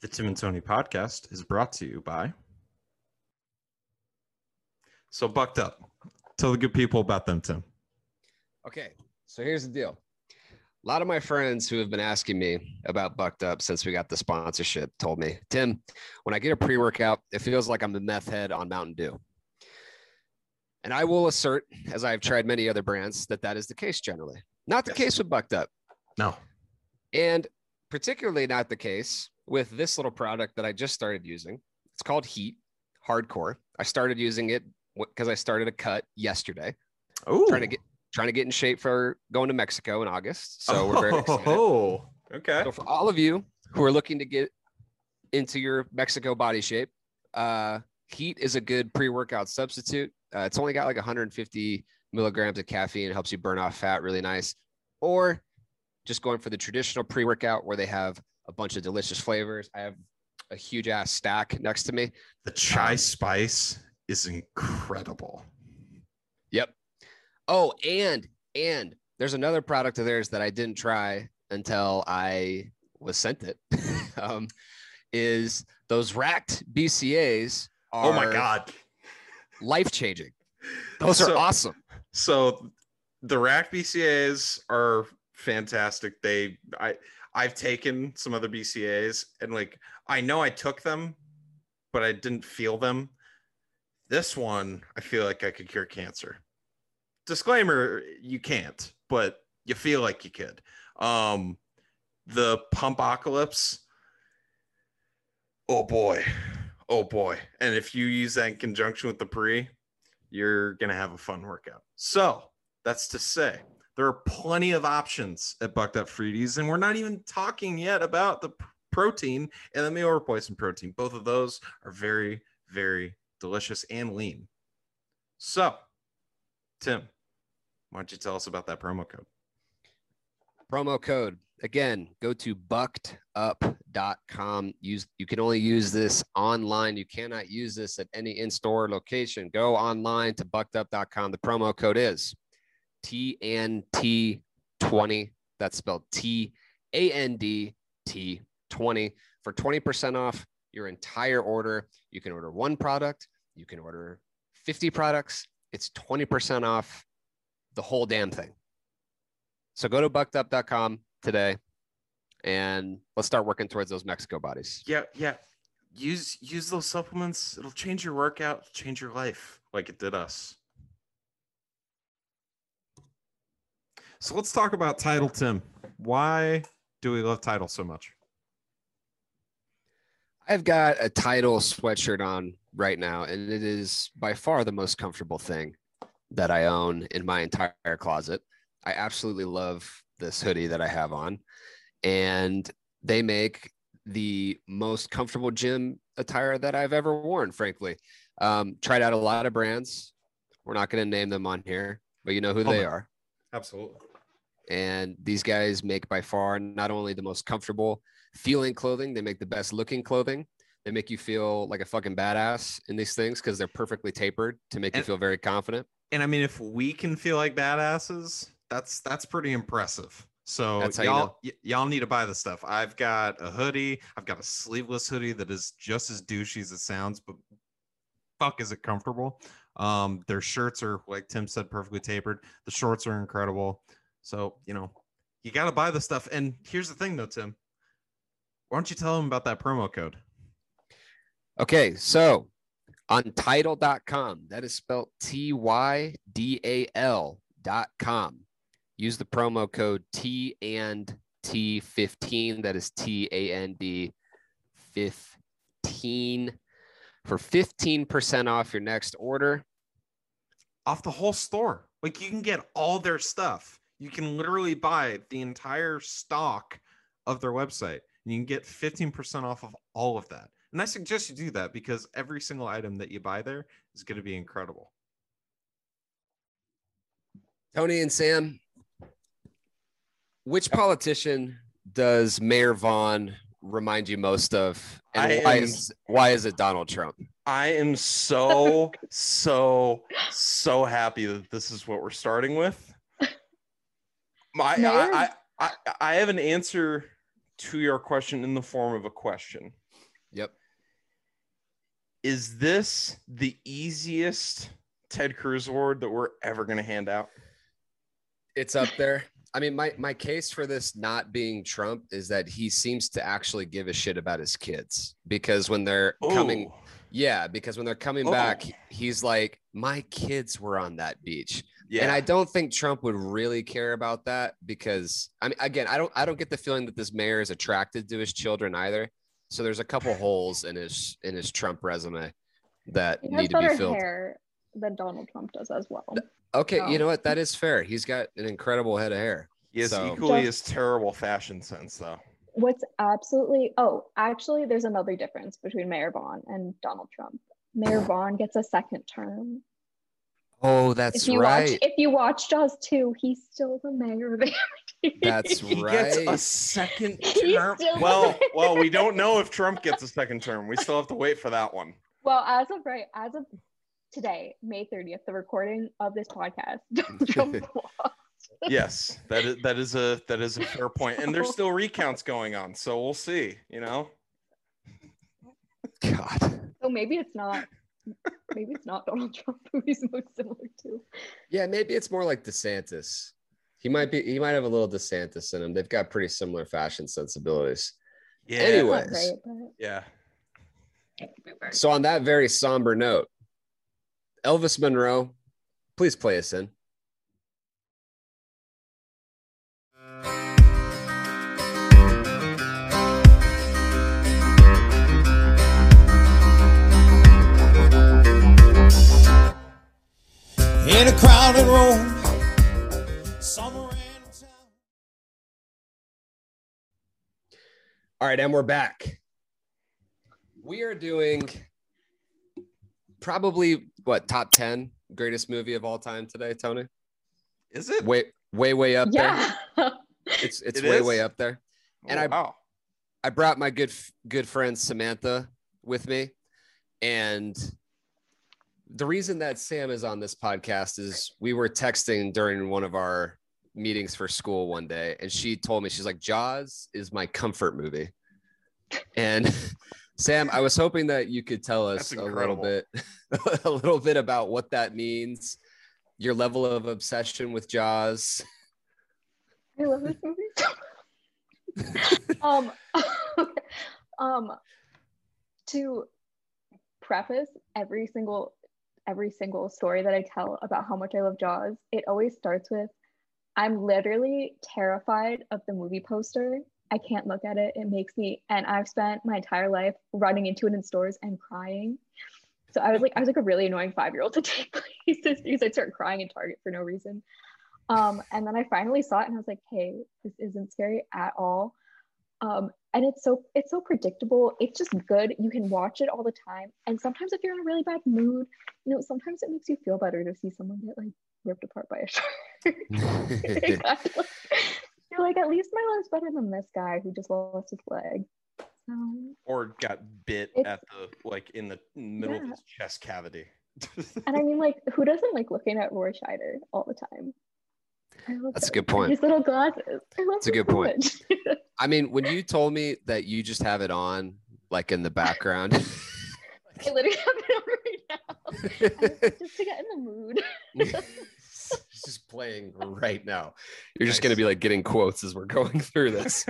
The Tim and Tony podcast is brought to you by. So, bucked up. Tell the good people about them, Tim. Okay, so here's the deal. A lot of my friends who have been asking me about Bucked Up since we got the sponsorship told me, Tim, when I get a pre workout, it feels like I'm a meth head on Mountain Dew. And I will assert, as I've tried many other brands, that that is the case generally. Not the Yes. case with Bucked Up. No. And particularly not the case with this little product that I just started using. It's called Heat Hardcore. I started using it because I started a cut yesterday, Oh, trying to get trying to get in shape for going to Mexico in August. So we're very excited. Oh, okay. So for all of you who are looking to get into your Mexico body shape, uh, Heat is a good pre-workout substitute. Uh, it's only got like 150 milligrams of caffeine. It helps you burn off fat really nice. Or just going for the traditional pre-workout where they have a bunch of delicious flavors. I have a huge ass stack next to me. The chai Um, spice is incredible. Yep. Oh, and and there's another product of theirs that I didn't try until I was sent it. um, is those racked BCAs are Oh my god. life changing. Those are So- awesome. So the rack BCAs are fantastic. They I I've taken some other BCAs and like I know I took them, but I didn't feel them. This one, I feel like I could cure cancer. Disclaimer, you can't, but you feel like you could. Um the Pumpocalypse. Oh boy. Oh boy. And if you use that in conjunction with the pre, you're to have a fun workout. So that's to say, there are plenty of options at Bucked Up Fruities, and we're not even talking yet about the protein and the meal replacement protein. Both of those are very, very delicious and lean. So, Tim, why don't you tell us about that promo code? Promo code again, go to buckedup.com. Use you can only use this online. You cannot use this at any in-store location. Go online to buckedup.com. The promo code is TNT20. That's spelled T A N D T 20 for 20% off your entire order. You can order one product, you can order 50 products. It's 20% off the whole damn thing. So go to buckedup.com today and let's start working towards those Mexico bodies. Yeah, yeah. Use use those supplements. It'll change your workout, change your life, like it did us. So let's talk about Tydal, Tim. Why do we love Tydal so much? I've got a Tydal sweatshirt on right now, and it is by far the most comfortable thing that I own in my entire closet. I absolutely love this hoodie that I have on, and they make the most comfortable gym attire that I've ever worn, frankly. Um, tried out a lot of brands. We're not going to name them on here, but you know who they Oh, are. Absolutely. And these guys make by far not only the most comfortable feeling clothing, they make the best looking clothing. They make you feel like a fucking badass in these things because they're perfectly tapered to make you feel very confident. And I mean, if we can feel like badasses, that's that's pretty impressive. So That's how you y'all know. y- y'all need to buy the stuff. I've got a hoodie. I've got a sleeveless hoodie that is just as douchey as it sounds, but fuck, is it comfortable? Um, their shirts are like Tim said, perfectly tapered. The shorts are incredible. So you know, you got to buy the stuff. And here's the thing, though, Tim. Why don't you tell them about that promo code? Okay, so on tydal.com, that is spelled T Y D A L.com. Use the promo code T and T15. That is T A N D 15 for 15% off your next order. off the whole store. Like you can get all their stuff. You can literally buy the entire stock of their website and you can get 15% off of all of that. And I suggest you do that because every single item that you buy there is going to be incredible. Tony and Sam, which politician does Mayor Vaughn remind you most of? And I why am- is why is it Donald Trump? I am so, so, so happy that this is what we're starting with. My, I, I, I, I have an answer to your question in the form of a question. Yep. Is this the easiest Ted Cruz award that we're ever going to hand out? It's up there. I mean, my my case for this not being Trump is that he seems to actually give a shit about his kids because when they're coming, yeah, because when they're coming Oh. back, he's like, my kids were on that beach, yeah. and I don't think Trump would really care about that because I mean, again, I don't I don't get the feeling that this mayor is attracted to his children either. So there's a couple holes in his in his Trump resume that He has need to be better filled. hair than Donald Trump does as well. Okay, Oh. you know what? That is fair. He's got an incredible head of hair. he has so- equally Just- as terrible fashion sense, though. What's absolutely oh, actually, there's another difference between Mayor Vaughn and Donald Trump. Mayor Vaughn gets a second term. Oh, that's if you right. watch, if you watch Jaws 2, he's still the mayor of Amity. That's He gets a second term. Well, well, we don't know if Trump gets a second term. We still have to wait for that one. Well, as of right, as of today, May 30th, the recording of this podcast, Donald Trump lost. Yes, that is that is a that is a fair point, and there's still recounts going on, so we'll see. You know, God. So maybe it's not. Maybe it's not Donald Trump who he's most similar to. Yeah, maybe it's more like DeSantis. He might be. He might have a little DeSantis in him. They've got pretty similar fashion sensibilities. yeah, Anyway. Not great, but yeah. So on that very somber note, Elvis Monroe, please play us in. In a crowded room somewhere in town. All right, and we're back. We are doing probably what top ten greatest movie of all time today, Tony. Is it? Way, way, way up yeah. there. It's it's It way, is? way up there. Oh, and I- wow. I brought my good good friend Samantha with me, and the reason that Sam is on this podcast is we were texting during one of our meetings for school one day, and she told me she's like Jaws is my comfort movie, and Sam, I was hoping that you could tell us a little bit a little bit about what that means, your level of obsession with Jaws. I love this movie. um, um, to preface every single every single story that I tell about how much I love Jaws, it always starts with I'm literally terrified of the movie poster. I can't look at it. It makes me and I've spent my entire life running into it in stores and crying. So I was like I was like a really annoying 5-year-old to take places because I'd start crying in Target for no reason. Um, and then I finally saw it and I was like, hey, this isn't scary at all. Um, and it's so it's so predictable. It's just good. You can watch it all the time. And sometimes if you're in a really bad mood, you know, sometimes it makes you feel better to see someone get like ripped apart by a shark. Exactly. You're like, at least my life's better than this guy who just lost his leg. So Or got bit at the like in the middle of his chest cavity. and I mean like who doesn't like looking at Roy Scheider all the time? I love That's a good point. His little glasses. I love That's a good so point. I mean, when you told me that you just have it on, like in the background, I literally have it on right now. I was like, just to get in the mood. it's just playing right now. You're just going to be like getting quotes as we're going through this.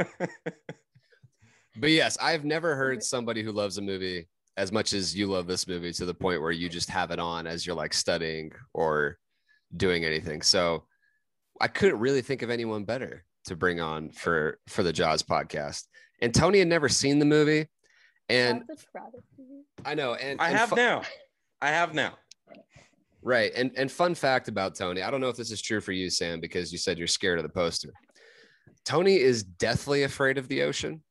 But yes, I've never heard somebody who loves a movie as much as you love this movie to the point where you just have it on as you're like studying or doing anything. So I couldn't really think of anyone better to bring on for for the Jaws podcast. And Tony had never seen the movie. And That's a travesty. I know, and I and have fu- now. I have now. Right. And and fun fact about Tony, I don't know if this is true for you, Sam, because you said you're scared of the poster. Tony is deathly afraid of the ocean,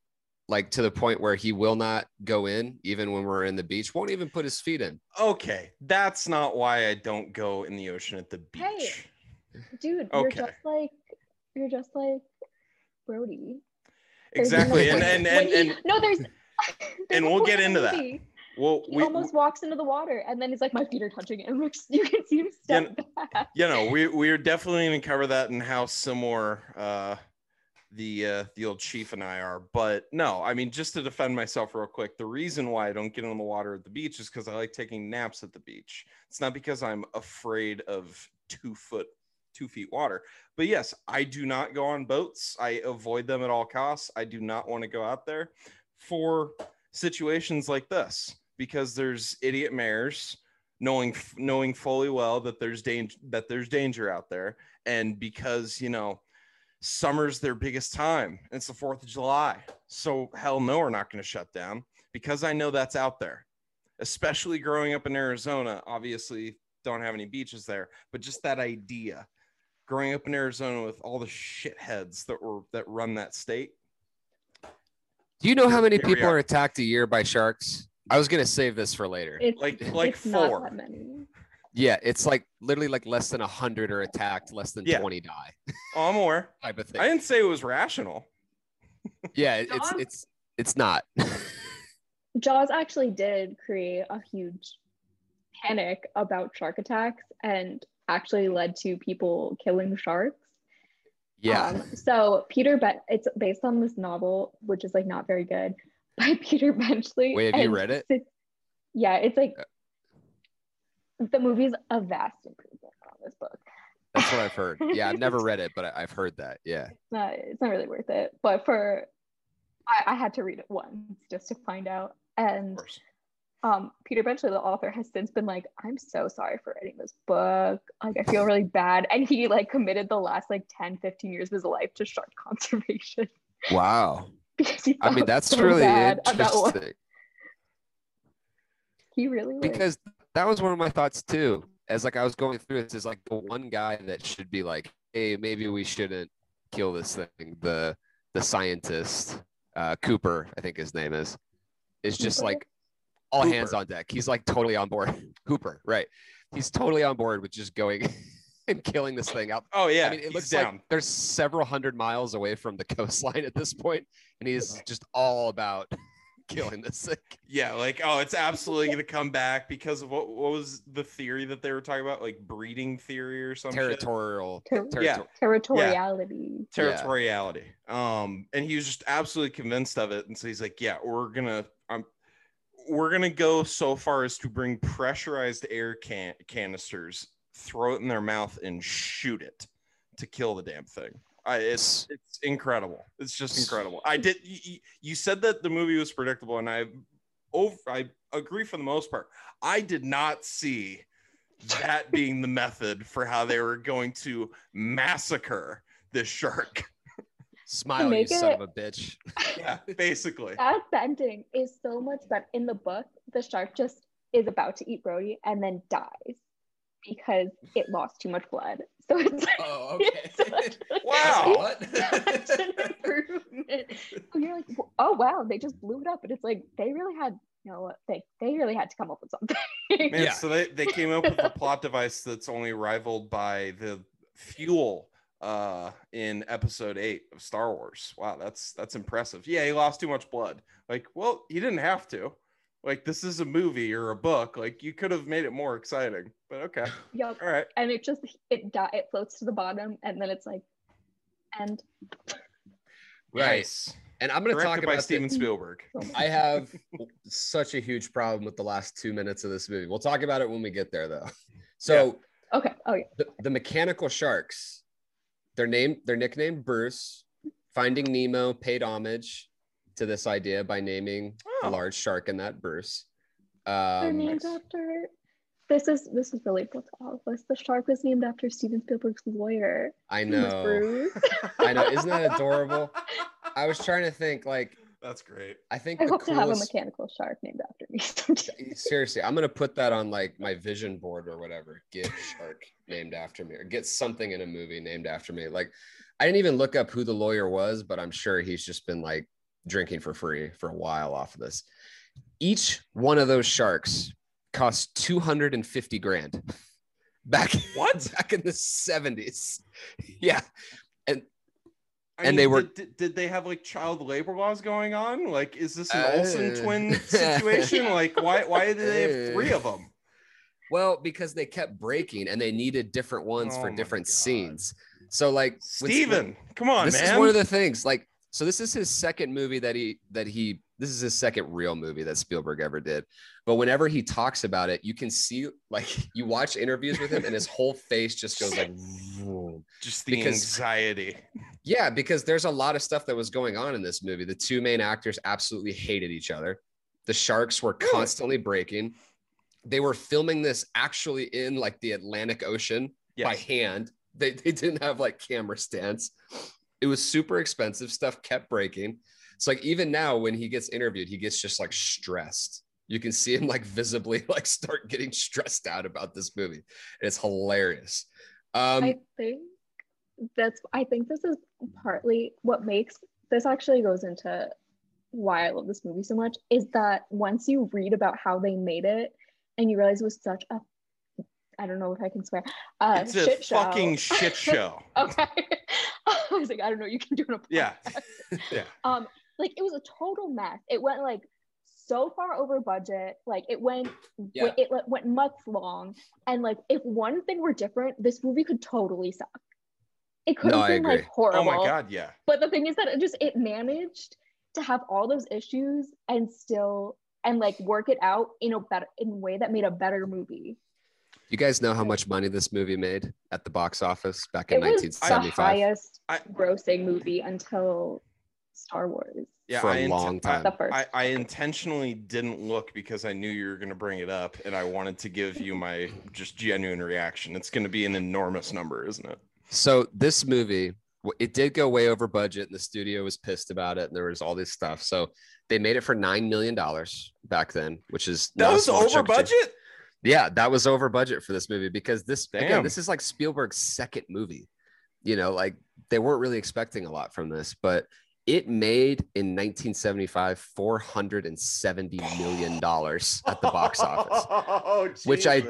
like to the point where he will not go in, even when we're in the beach, won't even put his feet in. Okay, that's not why I don't go in the ocean at the beach. Hey. Dude, you're just like you're just like Brody. Exactly, and and and, he- and no, there's, there's and we'll get into that. well, He we, almost walks into the water, and then he's like, "My feet are touching it." And like, you can see him step back. you know, we we're definitely going to cover that and how similar uh, the uh, the old chief and I are. But no, I mean, just to defend myself real quick, the reason why I don't get in the water at the beach is because I like taking naps at the beach. It's not because I'm afraid of two foot, two feet water. But yes, I do not go on boats. I avoid them at all costs. I do not want to go out there for situations like this because there's idiot mayors knowing knowing fully well that there's danger that there's danger out there and because you know summer's their biggest time it's the 4th of july so hell no we're not going to shut down because i know that's out there especially growing up in arizona obviously don't have any beaches there but just that idea growing up in arizona with all the shitheads that were that run that state Do you know how many Here people are. are attacked a year by sharks? I was gonna save this for later. It's like like it's not four that many. Yeah, it's like literally like less than a hundred are attacked, less than Yeah. twenty die, oh, i'm aware type of thing. i didn't say it was rational yeah, it- it's Dog? it's it's not. Jaws actually did create a huge panic about shark attacks and actually led to people killing sharks. yeah, Um, so Peter Ben it's based on this novel, which is like not very good, by Peter Benchley. Wait, have you read it? it's- yeah, it's like the movie's a vast improvement on this book. that's what I've heard. Yeah, I've never read it, but I, I've heard that. Yeah, It's not, it's not really worth it. But for I, I had to read it once just to find out. And um Peter Benchley, the author, has since been like, I'm so sorry for writing this book. Like I feel really bad. And he like committed the last like 10, 15 years of his life to shark conservation. wow. because he I mean, that's so really bad about what interesting he really like, because that was one of my thoughts too. As like I was going through this, is like the one guy that should be like, hey, maybe we shouldn't kill this thing. The the scientist, uh, Cooper, I think his name is, is just like all Hooper. hands on deck. He's like totally on board. Hooper, right? He's totally on board with just going and killing this thing out. oh yeah I mean, it he's looks down like there's several hundred miles away from the coastline at this point, and he's just all about killing this thing. Yeah, like oh, it's absolutely gonna come back because of what what was the theory that they were talking about, like breeding theory or something. Territorial. Ter- Yeah. territor- territoriality. Territoriality. Um, and he was just absolutely convinced of it, and so he's like, yeah, we're gonna we're gonna go so far as to bring pressurized air can canisters, throw it in their mouth, and shoot it to kill the damn thing. I, it's it's incredible. It's just incredible. I did. You, you said that the movie was predictable, and I over I agree for the most part. I did not see that being the method for how they were going to massacre this shark. Smile, you son it- of a bitch. Yeah, basically. That ending is so much better. In the book, the shark just is about to eat Brody and then dies because it lost too much blood. So it's oh, like, Oh, it's such Wow. it's such an improvement. So you're like, oh wow, they just blew it up, and it's like they really had, you know, what, they they really had to come up with something. Man, Yeah. so they, they came up with a plot device that's only rivaled by the fuel uh in episode 8 of Star Wars. Wow, that's that's impressive. Yeah, he lost too much blood. Like, well, he didn't have to. Like this is a movie or a book. Like you could have made it more exciting. But okay. yep. All right. And it just it di- it floats to the bottom, and then it's like, and Right. Nice. And I'm going to talk Directed by about Steven the- Spielberg. I have such a huge problem with the last two minutes of this movie. We'll talk about it when we get there, though. So okay, oh yeah, the, the mechanical sharks, their name, their nickname Bruce. Finding Nemo paid homage to this idea by naming Oh. a large shark in that Bruce. they're Um, named after. This is this is relatable to all of us. The shark was named after Steven Spielberg's lawyer. I His name was know. Bruce. I know. Isn't that adorable? I was trying to think, like, That's great. I think I the hope to have a mechanical shark named after me someday. Seriously, I'm gonna put that on like my vision board or whatever. Get shark named after me, or get something in a movie named after me. Like, I didn't even look up who the lawyer was, but I'm sure he's just been like drinking for free for a while off of this. Each one of those sharks cost 250 grand back What? back in the 70s. Yeah, I And they were- did, did, they have like child labor laws going on? Like, is this an Uh, Olsen twin situation? like, why why did they have three of them? Well, because they kept breaking and they needed different ones Oh for different God. scenes. So like Steven, come on, this man. is one of the things like so this is his second movie that he that he this is his second real movie that Spielberg ever did. But whenever he talks about it, you can see like you watch interviews with him and his whole face just goes like. Just the because- anxiety. Yeah, because there's a lot of stuff that was going on in this movie. The two main actors absolutely hated each other. The sharks were constantly breaking. They were filming this actually in like the Atlantic Ocean by hand. They, they didn't have like camera stands. It was super expensive. Stuff kept breaking. It's like even now when he gets interviewed, he gets just like stressed. You can see him like visibly like start getting stressed out about this movie. It's hilarious. Um, I think that's I think this is partly what makes this actually goes into why I love this movie so much is that once you read about how they made it and you realize it was such a I don't know if I can swear uh it's a shit show. fucking shit show. okay. I was like, I don't know, you can do it. on Yeah. Yeah. Um, like it was a total mess. It went like so far over budget. Like it went, Yeah. it went- went months long. And like if one thing were different, this movie could totally suck. It could have I been like horrible. Oh my god, yeah. But the thing is that it just it managed to have all those issues and still and like work it out in a better in a way that made a better movie. you guys know how much money this movie made at the box office back in It was the 1975? highest I- grossing movie until Star Wars. Yeah, For a I int- long time. The first. I, I intentionally didn't look because I knew you were going to bring it up and I wanted to give you my just genuine reaction. It's going to be an enormous number, isn't it? So this movie, it did go way over budget, and the studio was pissed about it, and there was all this stuff. So they made it for nine million dollars back then, which is That was over chunk of change. budget? Yeah, that was over budget for this movie because this again, this is like Spielberg's second movie. You know, like they weren't really expecting a lot from this, but it made in 1975 470 million dollars at the box office, Oh, Which I-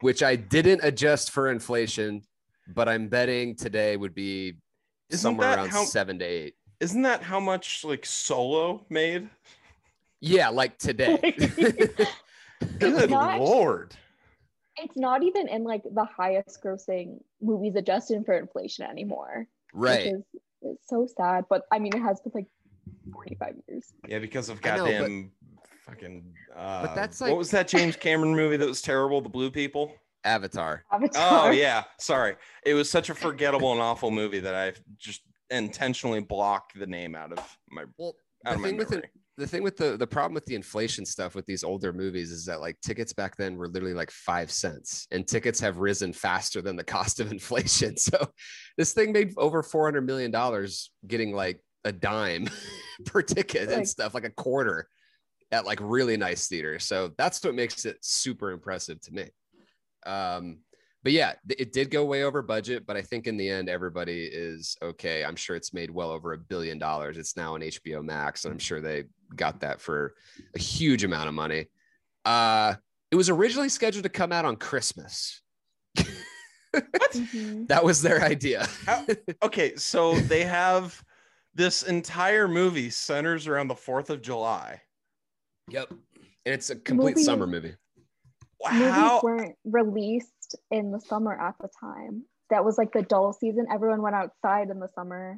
which I didn't adjust for inflation, but I'm betting today would be Isn't somewhere around how- seven to eight. Isn't that how much like Solo made? Yeah, like today. Good not- lord. it's not even in like the highest grossing movies adjusted for inflation anymore. right. Which is it's so sad. But I mean it has been like 45 years. Yeah, because of I know, but- goddamn fucking. Uh, that's like- what was that James Cameron movie that was terrible? The Blue People. Avatar. Avatar. Oh yeah, sorry. It was such a forgettable and awful movie that I've just intentionally blocked the name out of my Well, out the of my thing with memory. it, the thing with the the problem with the inflation stuff with these older movies is that like tickets back then were literally like five cents, and tickets have risen faster than the cost of inflation. So this thing made over four hundred million dollars, getting like a dime per ticket and stuff, like a quarter at like really nice theaters. So that's what makes it super impressive to me. Um, but yeah, it did go way over budget, but I think in the end, everybody is okay. I'm sure it's made well over a billion dollars. It's now on HBO Max, and I'm sure they got that for a huge amount of money. Uh, it was originally scheduled to come out on Christmas. Mhm. That was their idea. How- okay, so they have this entire movie centers around the Fourth of July. Yep. And it's a complete Movie- summer movie. How? Movies weren't released in the summer at the time. That was like the dull season. Everyone went outside in the summer.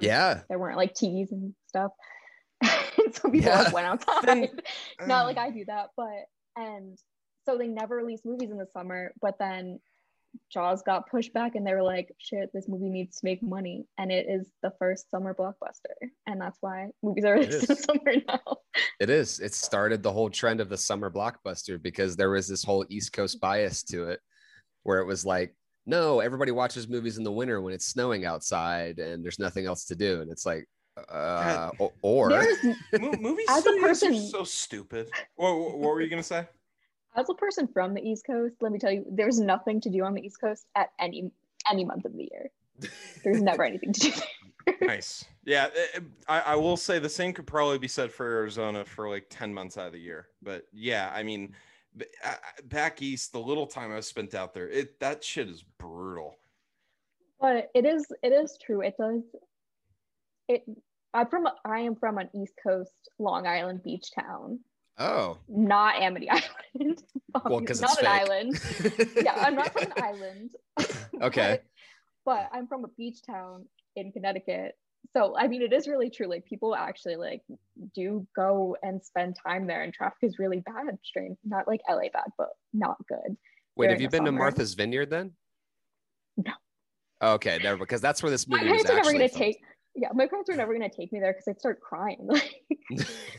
Yeah. There weren't like TVs and stuff. and so people Yeah. like went outside. Then- Not like mm. I do that, but and so they never released movies in the summer, but then Jaws got pushed back and they were like, shit, this movie needs to make money. And it is the first summer blockbuster. And that's why movies are released in summer now. It is. It started the whole trend of the summer blockbuster because there was this whole East Coast bias to it where it was like, no, everybody watches movies in the winter when it's snowing outside and there's nothing else to do. And it's like, uh, o- or There's Mo- movie As a studios person- are so stupid. What, what were you gonna say? As a person from the East Coast, let me tell you, there's nothing to do on the East Coast at any any month of the year. There's never anything to do. there. Nice. Yeah, eh, I, I will say the same could probably be said for Arizona for like ten months out of the year. But yeah, I mean, b- I- I- back east, the little time I spent out there, it that shit is brutal. But it is it is true. It does it I'm from I am from an East Coast Long Island beach town, oh, not Amity Island. well, because it's not it's an island. Yeah, I'm not from an island. Okay. but I'm from a beach town in Connecticut. So I mean it is really true. Like people actually like do go and spend time there and traffic is really bad, strange. Not like LA bad, but not good. Wait, have you been to. Martha's Vineyard then? No. Okay, never because that's where this My movie was parents are never gonna take yeah, my parents were never gonna take me there because I'd start crying.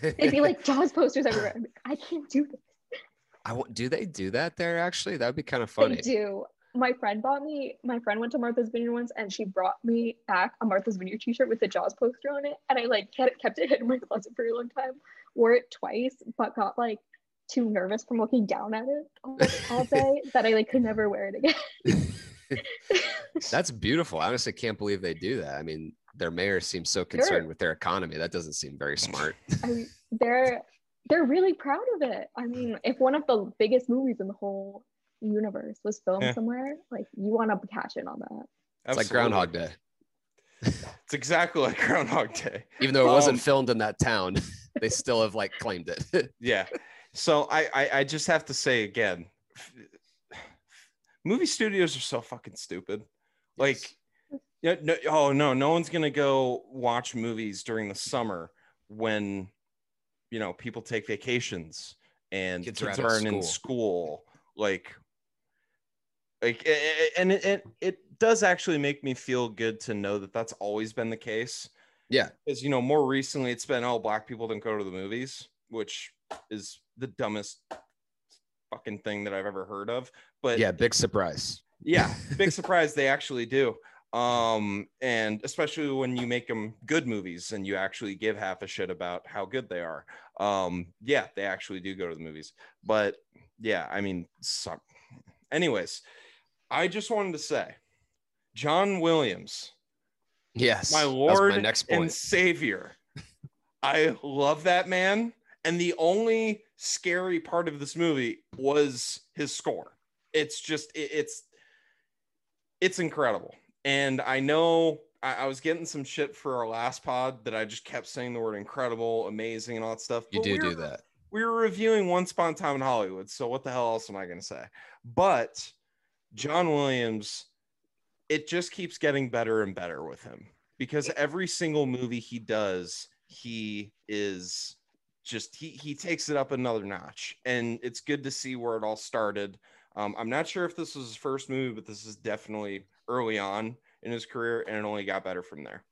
Like they'd be like Jaws posters everywhere. Like, I can't do this. I do they do that there actually? That would be kind of funny. They do. My friend bought me, my friend went to Martha's Vineyard once and she brought me back a Martha's Vineyard t-shirt with the Jaws poster on it. And I like kept, kept it hidden in my closet for a long time. Wore it twice, but got like too nervous from looking down at it all, all day that I like could never wear it again. That's beautiful. I honestly can't believe they do that. I mean, their mayor seems so concerned Sure. with their economy. That doesn't seem very smart. I mean, they're they're really proud of it. I mean, if one of the biggest movies in the whole universe was filmed Yeah. somewhere, like you want to cash in on that. It's like Groundhog Day. It's exactly like Groundhog Day. Even though it wasn't Um, filmed in that town, they still have like claimed it. Yeah. So I, I I just have to say again, f- movie studios are so fucking stupid. Like, yeah, no, oh no, no one's gonna go watch movies during the summer when you know people take vacations and Kids kids, are aren't in school. Like, like, and it, it it does actually make me feel good to know that that's always been the case. yeah. Because you know, more recently it's been oh, black people don't go to the movies, which is the dumbest fucking thing that I've ever heard of. But Yeah. Big surprise. yeah, big surprise they actually do. Um, and especially when you make them good movies and you actually give half a shit about how good they are. Um, yeah, they actually do go to the movies. But yeah, I mean, so, anyways, I just wanted to say, John Williams, Yes. my lord my next and savior. I love that man. And the only scary part of this movie was his score. It's just it- it's it's incredible. And I know I, I was getting some shit for our last pod that I just kept saying the word incredible, amazing, and all that stuff. You but do we do were- that. we were reviewing Once Upon a Time in Hollywood, so what the hell else am I going to say? But John Williams, it just keeps getting better and better with him because every single movie he does, he is just he he takes it up another notch, and it's good to see where it all started. Um, I'm not sure if this was his first movie, but this is definitely early on in his career, and it only got better from there.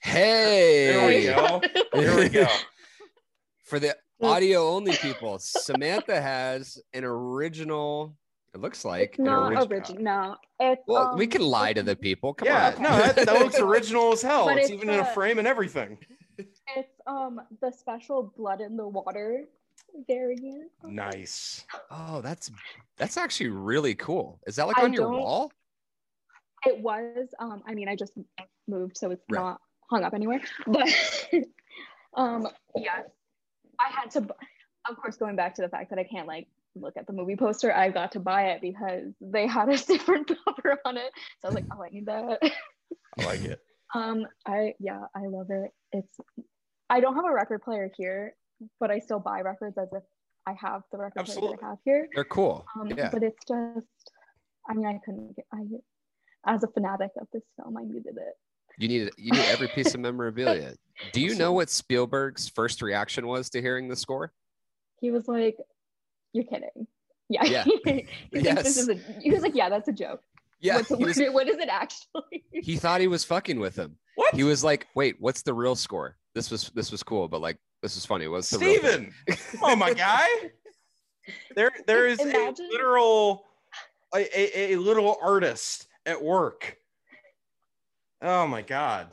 Hey. There we go. There we go. For the audio only people, Samantha has an original, it looks like it's an not original. original. No, it's Well, we um, can lie to the people. Come yeah, on. no, that, that looks original as hell. It's, it's, even in a uh, frame and everything. It's um the special blood in the water variant. Nice. Oh, that's that's actually really cool. Is that like I on your wall? It was um I mean I just moved so it's Right. not hung up anywhere. But um yes. I had to of course going back to the fact that I can't like look at the movie poster, I got to buy it because they had a different cover on it. So I was like, oh I need that. I like it. Um, I yeah, I love it. It's I don't have a record player here, but I still buy records as if I have the record player that I have here. They're cool. Um, yeah. but it's just, I mean, I couldn't get. I as a fanatic of this film, I needed it. You need you need every piece of memorabilia. Do you know what Spielberg's first reaction was to hearing the score? He was like, "You're kidding." Yeah. Yeah. he thinks Yes. this is a, he was like, "Yeah, that's a joke." Yeah, What's, was, what is it actually? he thought he was fucking with him. What? He was like, "Wait, what's the real score? This was this was cool, but like this is funny. What's the real? Steven. oh my guy. There there is Imagine- a literal a, a, a little artist at work. Oh my god.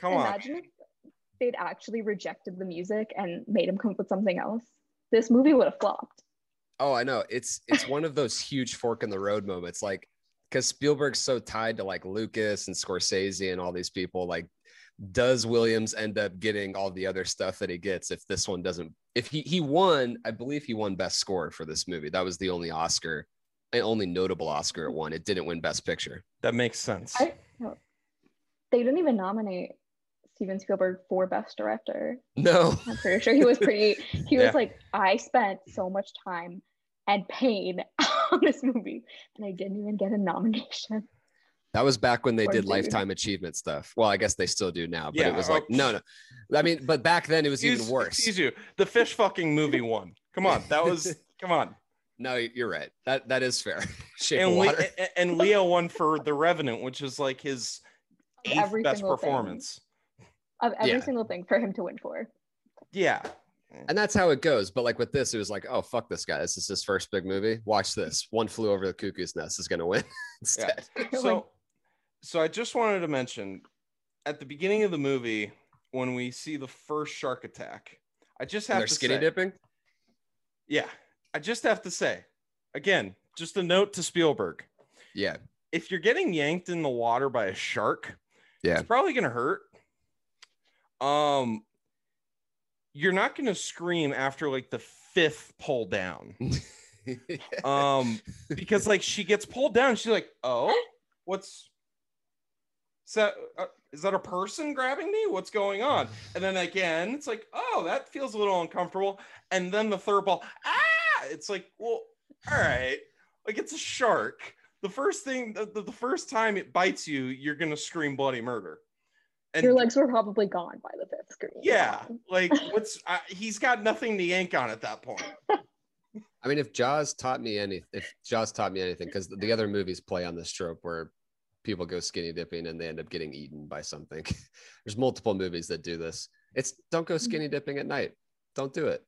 Come on. Imagine if they'd actually rejected the music and made him come up with something else. This movie would have flopped. Oh, I know. It's it's one of those huge fork in the road moments. Like, because Spielberg's so tied to like Lucas and Scorsese and all these people. Like, does Williams end up getting all the other stuff that he gets if this one doesn't? If he he won, I believe he won Best Score for this movie. That was the only Oscar, the only notable Oscar it won. It didn't win Best Picture. That makes sense. I, no. They didn't even nominate Steven Spielberg for Best Director. No. I'm pretty sure he was pretty. He was Yeah. like, I spent so much time and pain on this movie, and I didn't even get a nomination. That was back when they Poor did dude. lifetime achievement stuff. Well, I guess they still do now, but Yeah, it was like no, no. I mean, but back then it was even worse. Excuse you. The fish fucking movie won. Come on, that was come on. No, you're right. That that is fair. Shape And, Le- water. a- and Leo won for The Revenant, which is like his eighth Every best single thing. performance. Of every Yeah. single thing for him to win for. Yeah. And that's how it goes. But like with this, it was like, oh fuck this guy. This is his first big movie. Watch this. One flew over the cuckoo's nest is gonna win instead. So, so I just wanted to mention at the beginning of the movie when we see the first shark attack, I just And have they're to skinny say, dipping. yeah, I just have to say, again, just a note to Spielberg: Yeah. if you're getting yanked in the water by a shark, Yeah. it's probably gonna hurt. Um, you're not gonna scream after like the fifth pull down. um because like she gets pulled down she's like oh what's is that uh, is that a person grabbing me what's going on and then again it's like oh that feels a little uncomfortable and then the third ball ah it's like well all right like it's a shark the first thing the, the, the first time it bites you you're gonna scream bloody murder and Your legs were probably gone by the fifth screen. yeah like what's uh, he's got nothing to yank on at that point I mean, if Jaws taught me any, if Jaws taught me anything, because the other movies play on this trope where people go skinny dipping and they end up getting eaten by something. There's multiple movies that do this. It's don't go skinny dipping at night. Don't do it.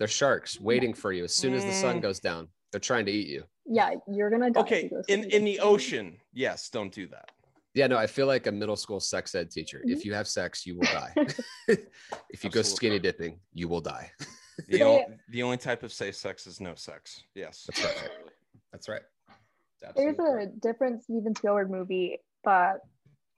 They're sharks waiting for you as soon as the sun goes down. They're trying to eat you. Yeah, you're gonna die. okay in in the ocean yes don't do that Yeah, no, I feel like a middle school sex ed teacher. If mm-hmm. you have sex, you will die. if you go skinny dipping, you will die. The, They- o- the only type of safe sex is no sex. Yes. That's right. That's right. It's There's a correct. different Steven Spielberg movie but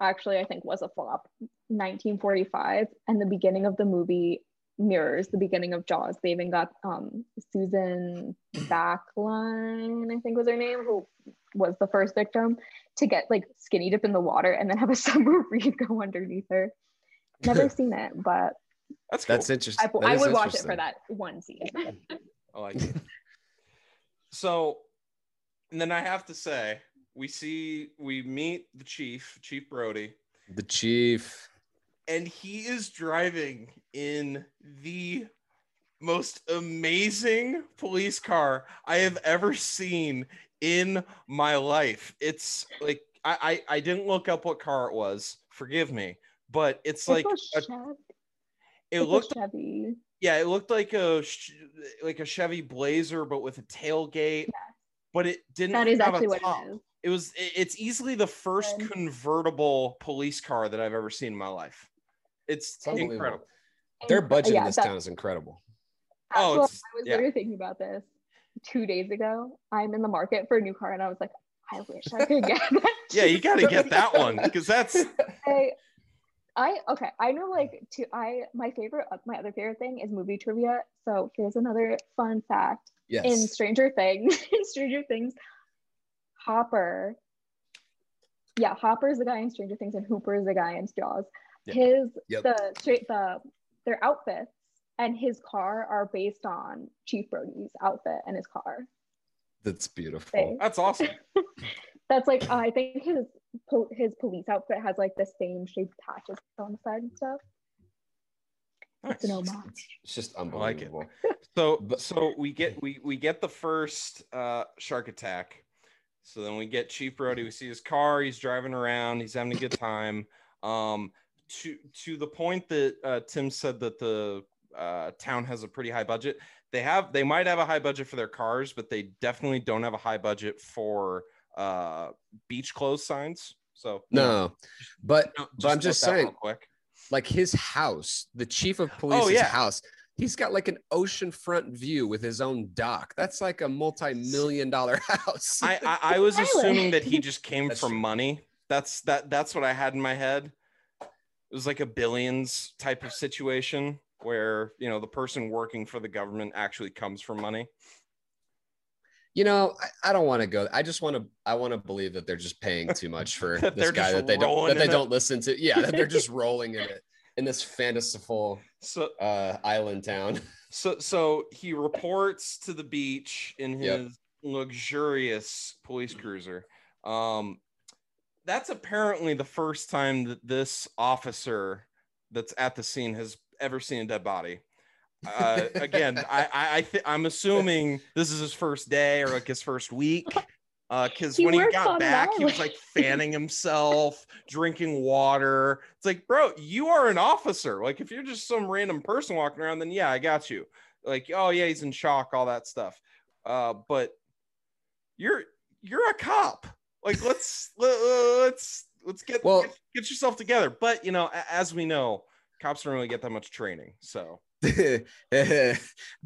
actually I think was a flop, 1945, and the beginning of the movie mirrors the beginning of Jaws. They even got um, Susan Backlinie, I think was her name, who was the first victim, to get like skinny dip in the water and then have a submarine go underneath her. Never seen it, but That's cool. That's interesting. I, That I is would watch it for that one scene. I like it. so, and then I have to say, we see, we meet the chief, Chief Brody, The chief. And he is driving in the most amazing police car I have ever seen in my life. It's like, I, I, I didn't look up what car it was. Forgive me. But it's like a a, it it's looked Chevy. Yeah, it looked like a like a Chevy Blazer, but with a tailgate. But it didn't. That is have actually a what it is. It was. It's easily the first convertible police car that I've ever seen in my life. It's It's incredible. Their budget yeah, in this town is incredible. Oh, Actually, I was yeah. literally thinking about this two days ago. I'm in the market for a new car, and I was like, I wish I could get that. Yeah, you got to get that one because that's I, I okay. I know like two. I my favorite, uh, my other favorite thing is movie trivia. So here's another fun fact: Yes. in Stranger Things, in Stranger Things, Hopper. Yeah, Hopper is the guy in Stranger Things, and Hooper is the guy in Jaws. Yeah. His Yep. the straight the their outfits and his car are based on Chief Brody's outfit and his car. That's beautiful. Thanks. that's awesome. That's like I think his po- his police outfit has like the same shaped patches on the side and stuff. It's an homage. It's just I like it. unbelievable. So so we get we we get the first uh shark attack. So then we get Chief Brody. We see his car. He's driving around. He's having a good time. Um, to to the point that uh, Tim said that the uh, town has a pretty high budget. They have they might have a high budget for their cars, but they definitely don't have a high budget for uh beach clothes signs. So you know, No, but no, but I'm just saying, quick. like his house, the chief of police's Oh, yeah. house, he's got like an oceanfront view with his own dock. That's like a multi-million dollar house. I, I I was assuming that he just came That's from money. That's that that's what I had in my head. It was like a billions type of situation where you know the person working for the government actually comes from money. you know, I, I don't want to go. I just want to. I want to believe that they're just paying too much for this guy that they don't that they it. don't listen to. Yeah, that they're just rolling in it in this fanciful So uh, island town. so so he reports to the beach in his Yep. luxurious police cruiser. Um that's apparently the first time that this officer that's at the scene has ever seen a dead body. Uh, again, I I, I th- I'm assuming this is his first day or like his first week. Because He when he got back, he was like fanning himself, drinking water. It's like, bro, you are an officer. Like, if you're just some random person walking around, then yeah, I got you. Like, oh yeah, he's in shock, all that stuff. Uh, but you're you're a cop. Like, let's let- let's let's get Well- get, get yourself together. But you know, as we know, cops don't really get that much training. So they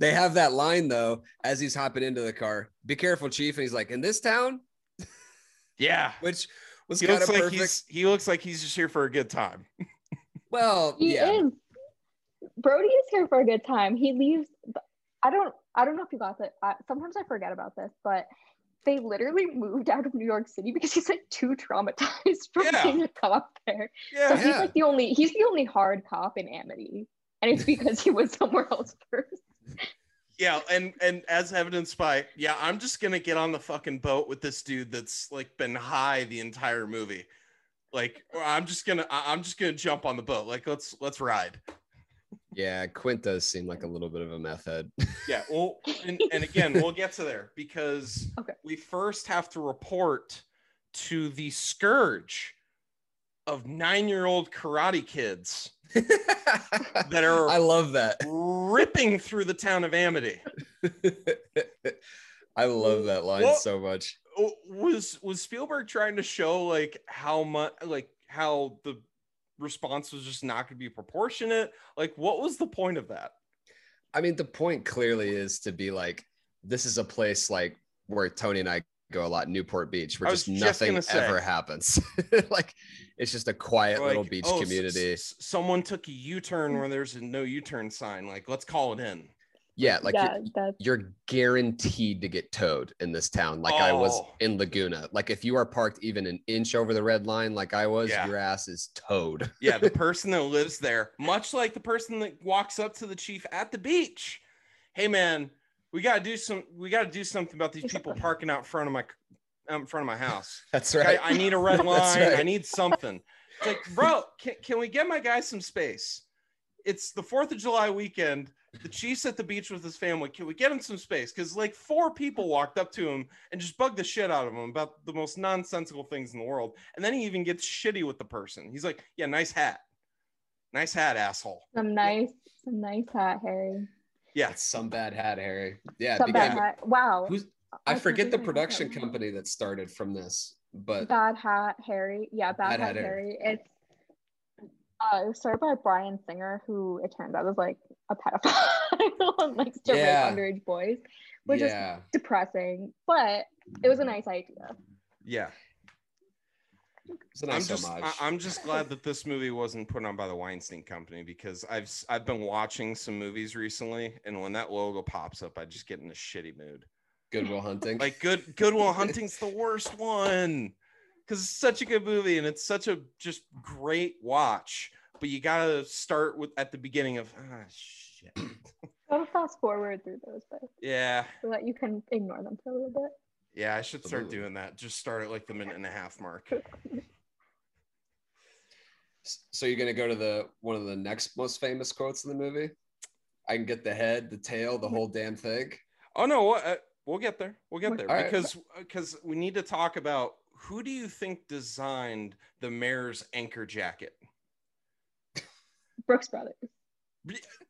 have that line though as he's hopping into the car. Be careful, chief. And he's like, in this town, yeah, which was he kind looks of like perfect. he's he looks like he's just here for a good time. Well, He yeah, is. Brody is here for a good time. He leaves. I don't. I don't know if you got that. I, sometimes I forget about this, but they literally moved out of New York City because he's like too traumatized from Yeah. being a cop there. So Yeah, he's Yeah. like the only. He's the only hard cop in Amity, and it's because he was somewhere else first. yeah, and and as evidenced by yeah, I'm just gonna get on the fucking boat with this dude that's like been high the entire movie. Like or I'm just gonna I'm just gonna jump on the boat. Like let's let's ride. Yeah. Quint does seem like a little bit of a meth head. Yeah, well, and, and again, we'll get to there because Okay. we first have to report to the scourge of nine-year-old karate kids that are I love that. ripping through the town of Amity. I love that line Well- so much. Was was Spielberg trying to show like how much like how the response was just not going to be proportionate? Like, what was the point of that? I mean, the point clearly is to be like, this is a place like where Tony and I go a lot, Newport Beach, where just just nothing ever happens. like, it's just a quiet little beach oh, community. s- someone took a U-turn where there's a no U-turn sign. Like, let's call it in. Yeah, like yeah, you're, you're guaranteed to get towed in this town, like I was Oh. in Laguna. Like, if you are parked even an inch over the red line, like I was, Yeah. your ass is towed. Yeah, the person that lives there, much like the person that walks up to the chief at the beach. Hey, man, we gotta do some. We gotta do something about these people parking out front of my out in front of my house. That's right. I, need a red That's line. I need something. It's like, bro, can, can we get my guy some space? It's the Fourth of July weekend. The Chief's at the beach with his family. Can we get him some space? Because like four people walked up to him and just bugged the shit out of him about the most nonsensical things in the world. And then he even gets shitty with the person. He's like, "Yeah, nice hat, nice hat, asshole." some nice, some nice hat, Harry. Yeah, It's some bad hat, Harry. Yeah, Some because bad hat. Wow. who's I forget the production company that started from this, but Bad Hat Harry. Yeah, Bad, Bad Hat, Hat Harry. It's uh, it was started by Bryan Singer, who it turns out was like a pedophile and likes to Yeah. rape underage boys, which is depressing, but it was a nice idea. yeah. it's a I'm just, homage. I, am just glad that this movie wasn't put on by the Weinstein Company because I've, s- I've been watching some movies recently, and when that logo pops up, I just get in a shitty mood. Good Will Hunting. Like Good Goodwill Hunting's the worst one because it's such a good movie and it's such a just great watch. But you gotta start with at the beginning of ah shit. Gotta fast forward through those, but Yeah, so that you can ignore them for a little bit. yeah, I should start doing that. Just start at like the minute and a half mark. so you're gonna go to the one of the next most famous quotes in the movie? I can get the head, the tail, the whole damn thing. Oh no, what? Uh, we'll get there. We'll get there All right. because because we need to talk about who do you think designed the mayor's anchor jacket? Brooks Brothers.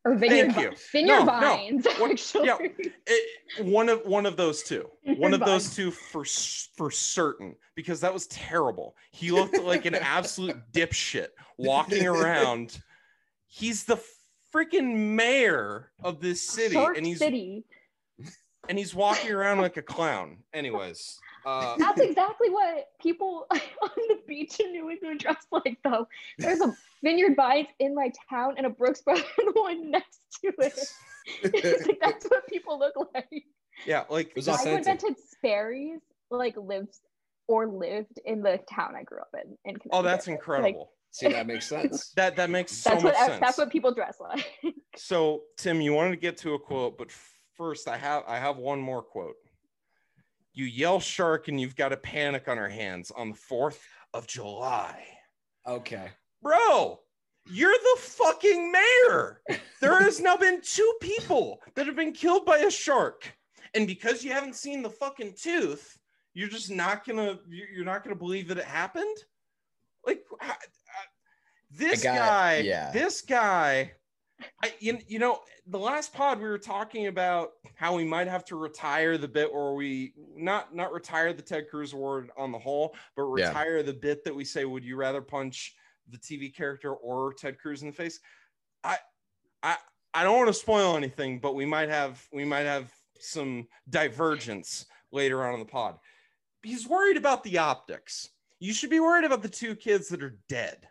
Or Vineyard, Thank you. Vineyard No, no. Vines, What- actually. yeah. It, one of one of those two. One of those two for for certain because that was terrible. He looked like an absolute dipshit walking around. He's the freaking mayor of this city, Shark and he's City. and he's walking around like a clown. Anyways, uh, That's exactly what people on the beach in New England dress like, though. There's a Vineyard Vines in my town and a Brooks Brothers one next to it. It's like, that's what people look like. yeah, like was The this- guy who authentic. invented Sperry's like lives or lived in the town I grew up in. in oh, that's Connecticut. Like, incredible. See, that makes sense. that that makes so that's much what sense. that's what people dress like. So, Tim, you wanted to get to a quote, but first, I have I have one more quote. You yell shark, and you've got a panic on our hands on the fourth of July. Okay. Bro, you're the fucking mayor. There has now been two people that have been killed by a shark. And because you haven't seen the fucking tooth, you're just not gonna you- you're not gonna believe that it happened? Like I- I- this guy, yeah. this guy, I you, you know, the last pod we were talking about how we might have to retire the bit where we not not retire the Ted Cruz award on the whole, but Yeah. retire the bit that we say, would you rather punch the TV character or Ted Cruz in the face? I I I don't want to spoil anything, but we might have we might have some divergence later on in the pod. He's worried about the optics. You should be worried about the two kids that are dead.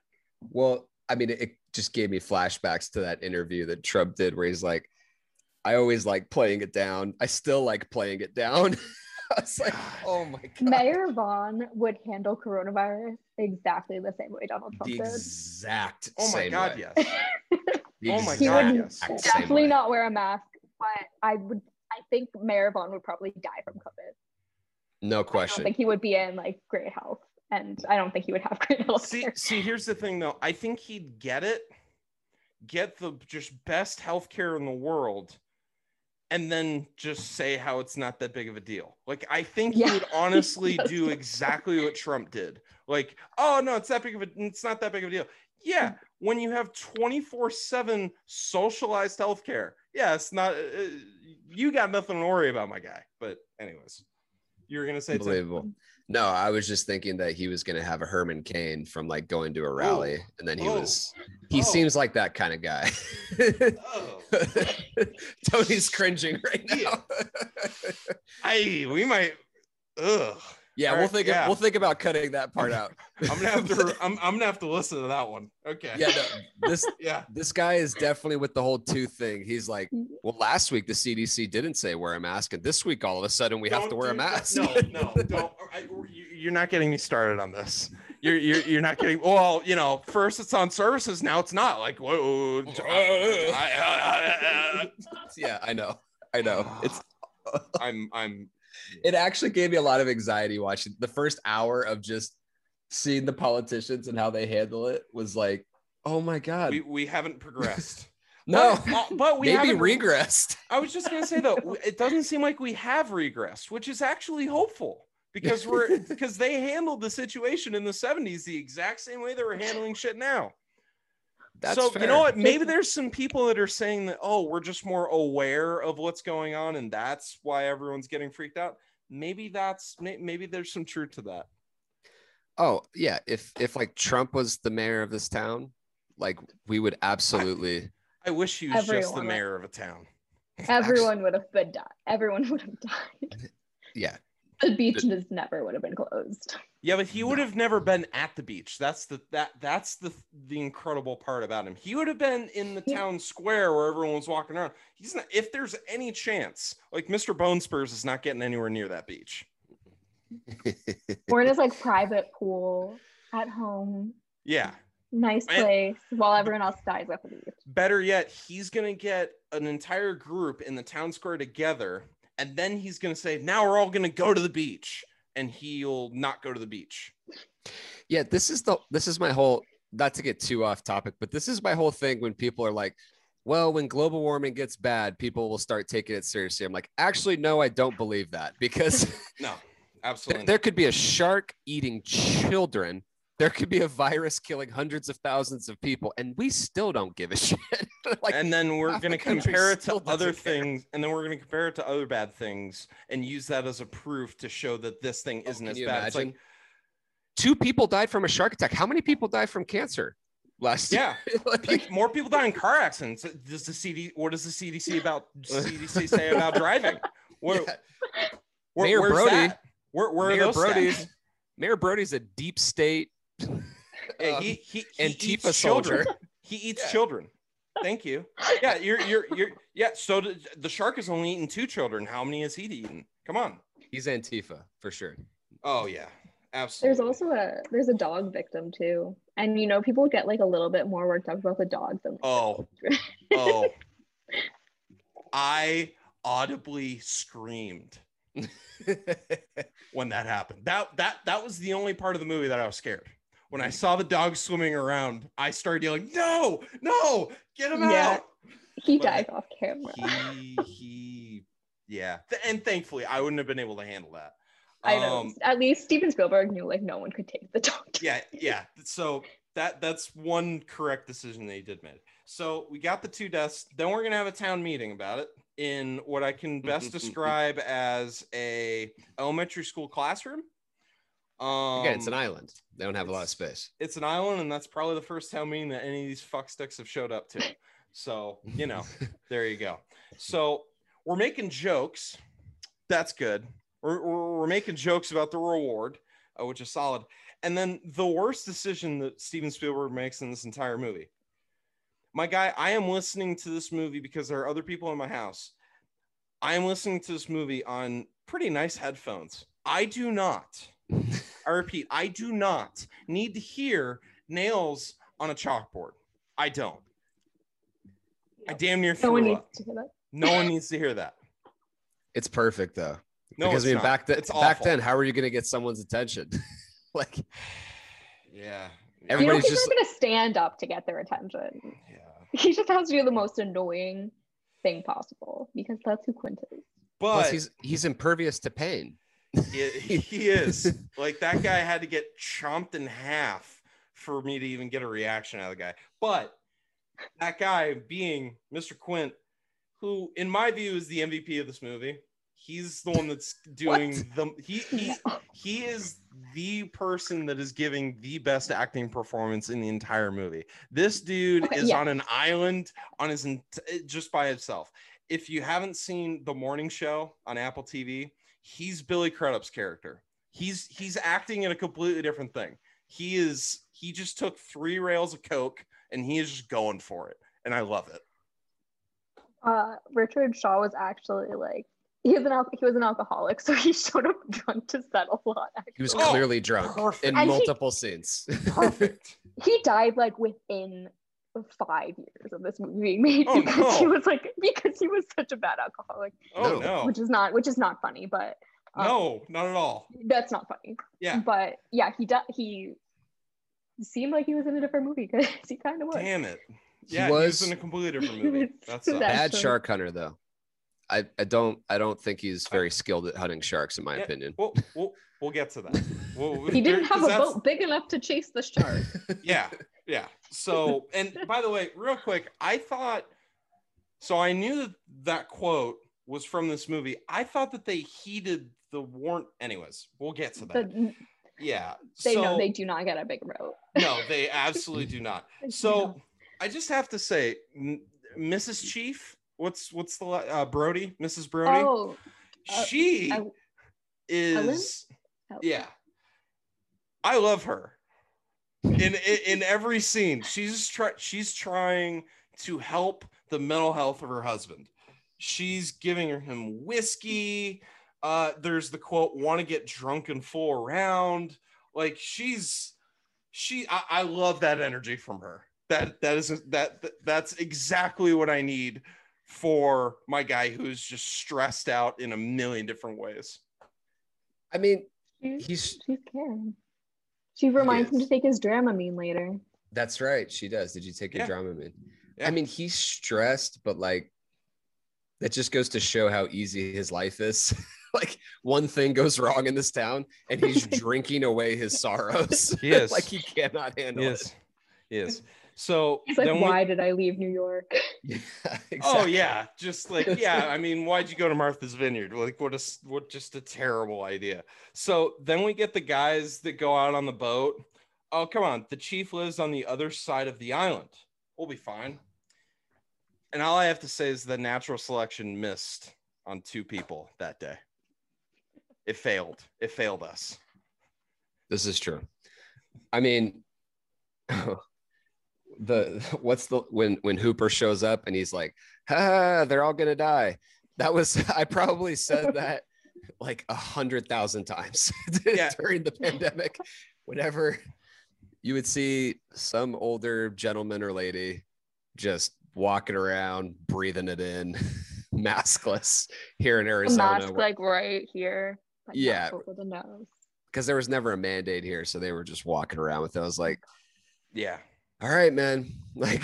Well, I mean, it just gave me flashbacks to that interview that Trump did where he's like, I always like playing it down. I still like playing it down. I was like, oh my God. Mayor Vaughn would handle coronavirus exactly the same way Donald Trump the did. exact Oh my same god, way. yes. The Oh my He God, would yes. definitely not wear a mask, but I would. I think Mayor Vaughn would probably die from COVID. No question. I don't question. think he would be in like great health, and I don't think he would have great health. see care. see here's the thing though i think he'd get it get the just best healthcare in the world and then just say how it's not that big of a deal like i think Yeah. he would honestly Yes. do exactly what trump did like oh no it's that big of a it's not that big of a deal yeah when you have 24 7 socialized healthcare yeah it's not uh, you got nothing to worry about my guy but anyways you were gonna say Tim? Unbelievable. No, I was just thinking that he was going to have a Herman Cain from like going to a oh, rally, and then he Oh. was. He Oh. seems like that kind of guy. oh Tony's cringing right now. I we might. Ugh. Yeah, All we'll right, think. yeah. We'll think about cutting that part out. I'm gonna have to. I'm, I'm gonna have to listen to that one. Okay. yeah, no, this Yeah. this guy is definitely with the whole tooth thing. He's like, well, last week the CDC didn't say wear a mask, and this week all of a sudden we have Don't to wear a do that. mask. No, no, don't. I, you- you're not getting me started on this. You're, you're, you're not getting. Well, you know, first it's on services, now it's not. Like, whoa. Yeah, I know. I know. It's I'm, I'm. It actually gave me a lot of anxiety watching the first hour of just seeing the politicians and how they handle it was like, oh my god. We, we haven't progressed. no, but, uh, but we maybe regressed. I was just gonna say though, it doesn't seem like we have regressed, which is actually hopeful because we're because they handled the situation in the 70s the exact same way they were handling shit now. That's so fair. you know what? Maybe there's some people that are saying that, oh, we're just more aware of what's going on, and that's why everyone's getting freaked out. Maybe that's maybe there's some truth to that. Oh yeah, if if like Trump was the mayor of this town, like we would absolutely. I wish he was just the Everyone. mayor of a town. Everyone would have been died. Everyone would have died. Yeah, The beaches never would have been closed. Yeah, but he would have never been at the beach. That's the that that's the the incredible part about him. He would have been in the town square where everyone was walking around. He's not if there's any chance, like Mr. Bone Spurs is not getting anywhere near that beach. Or in his like private pool at home, Yeah. nice And- place, while everyone else dies at the beach. Better yet, he's gonna get an entire group in the town square together, and then he's gonna say, Now we're all gonna go to the beach. And he'll not go to the beach. yeah. This is the this is my whole. Not to get too off topic, but this is my whole thing when people are like, "Well, when global warming gets bad, people will start taking it seriously." I'm like, actually, no, I don't believe that because No, there, absolutely. there could be a shark eating children. There could be a virus killing hundreds of thousands of people, and we still don't give a shit. like, and then we're going to compare it to other care. things and then we're going to compare it to other bad things and use that as a proof to show that this thing Oh, isn't as bad it's like two people died from a shark attack. How many people died from cancer last yeah? Like, more people die in car accidents does the cd what does the cdc about cdc say about driving where, yeah. where- Mayor Brody- that? where, where Mayor Brody's stats? Mayor Brody's a deep state Yeah, um, he, he, he Antifa eats children soldier. he eats Yeah. children thank you yeah you're you're you're yeah so the, the shark has only eaten two children how many has he eaten come on He's Antifa for sure. oh yeah absolutely There's also a there's a dog victim too, and you know people get like a little bit more worked up about the dogs than Oh, oh. I audibly screamed when that happened. That that that was the only part of the movie that I was scared. When I saw the dog swimming around, I started yelling, "No, no, get him Yeah. out!" He But dies off camera. He he, yeah. And thankfully, I wouldn't have been able to handle that. I know. Um, At least Steven Spielberg knew like no one could take the dog. yeah yeah so that that's one correct decision they did make so we got the two deaths then we're gonna have a town meeting about it in what i can best describe as a elementary school classroom um Again, it's an island. They don't have a lot of space. it's an island and that's probably the first town meeting that any of these fucksticks have showed up to. So you know there you go. So we're making jokes. That's good. We're, we're, we're making jokes about the reward uh, which is solid. And then the worst decision that steven spielberg makes in this entire movie. My guy i am listening to this movie because there are other people in my house. I am listening to this movie on pretty nice headphones. I do not i repeat i do not need to hear nails on a chalkboard i don't i damn near No threw one needs up to hear that. no one needs to hear that It's perfect though. no because it's I mean, not. back then, it's back then, how are you going to get someone's attention? like yeah You know, Everybody's just- gonna stand up to get their attention. yeah He just has to do the most annoying thing possible because that's who Quint is. plus he's he's impervious to pain. He, he is. Like that guy had to get chomped in half for me to even get a reaction out of the guy. But that guy being mr quint who in my view is the mvp of this movie. He's the one that's doing the he he he is the person that is giving the best acting performance in the entire movie. This dude is yeah. on an island on his just by himself if you haven't seen the morning show on apple tv he's billy crudup's character he's he's acting in a completely different thing he is he just took three rails of coke and he is just going for it and i love it Uh, Richard Shaw was actually like he was an al- he was an alcoholic, so he showed up drunk to set a lot. He was Oh, clearly drunk perfect. in And he- multiple scenes. perfect He died like within five years of this movie being made Oh, because he was like because he was such a bad alcoholic, oh No. no which is not which is not funny, but um, no not at all that's not funny. yeah But yeah, he di- he seemed like he was in a different movie because he kind of was. damn it He yeah he was, was- in a completely different movie that's That- Bad Actually- shark hunter though. I, I don't I don't think he's very skilled at hunting sharks in my Yeah. opinion. we'll, we'll we'll get to that. We'll- He didn't have a boat big enough to chase the shark. yeah yeah. So and by the way real quick i thought so i knew that that quote was from this movie. I thought that they heeded the warrant anyways. We'll get to that. The- yeah they so, know they do not get a big boat. no they absolutely do not. So i just have to say mrs chief what's what's the uh, brody? Mrs brody? Oh, uh, she El- is Ellen? yeah. I love her. In, in in every scene she's try, she's trying to help the mental health of her husband. She's giving him whiskey. Uh there's the quote want to get drunk and fool around like she's she I, I love that energy from her. That that is that that's exactly what i need for my guy who's just stressed out in a million different ways. I mean, she's, he's she's caring. She reminds him to take his Dramamine later. that's right. She does. Did you take your Yeah. Dramamine? Yeah. I mean, he's stressed, but like that just goes to show how easy his life is. like one thing goes wrong in this town and he's drinking away his sorrows. He is. like he cannot handle it. Yes. Yes. So He's like, then we- why did I leave New York? Yeah, oh, exactly. Oh yeah, just like yeah. I mean, why'd you go to Martha's Vineyard? Like, what a s- what just a terrible idea. So then we get the guys that go out on the boat. Oh come on, the chief lives on the other side of the island. We'll be fine. And all I have to say is the natural selection missed on two people that day. It failed. It failed us. This is true. I mean, the what's the when when Hooper shows up and he's like, ah, they're all gonna die. That was I probably said that like a hundred thousand times Yeah. during the pandemic. Whenever you would see some older gentleman or lady just walking around, breathing it in, maskless here in A Arizona. mask like right here. but not Yeah. over the nose. because there was never a mandate here, so they were just walking around with it. I was like, Yeah. All right, man. Like,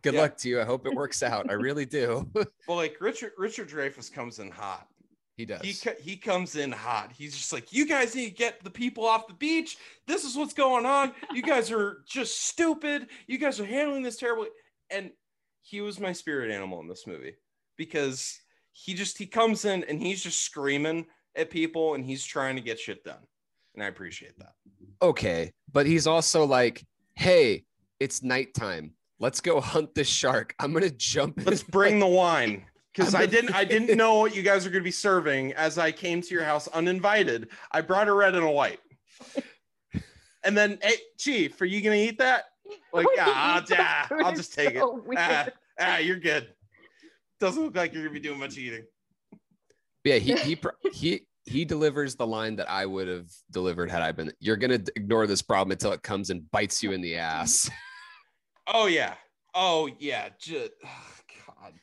good Yeah. luck to you. I hope it works out. I really do. Well, like Richard Richard Dreyfuss comes in hot. he does. He he comes in hot. He's just like, you guys need to get the people off the beach. This is what's going on. You guys are just stupid. You guys are handling this terribly. And he was my spirit animal in this movie because he just he comes in and he's just screaming at people and he's trying to get shit done. And I appreciate that. okay, but he's also like, hey, it's nighttime. Let's go hunt this shark. I'm gonna jump. Let's bring the wine. Because I didn't I didn't know what you guys are gonna be serving as I came to your house uninvited. I brought a red and a white. And then, hey, Chief, are you gonna eat that? Like, ah, ah, It I'll just take it. so weird. Ah, ah, you're good. Doesn't look like you're gonna be doing much eating. yeah, he he he he delivers the line that I would have delivered had I been. You're gonna ignore this problem until it comes and bites you in the ass. Oh yeah. Oh yeah. Just, God.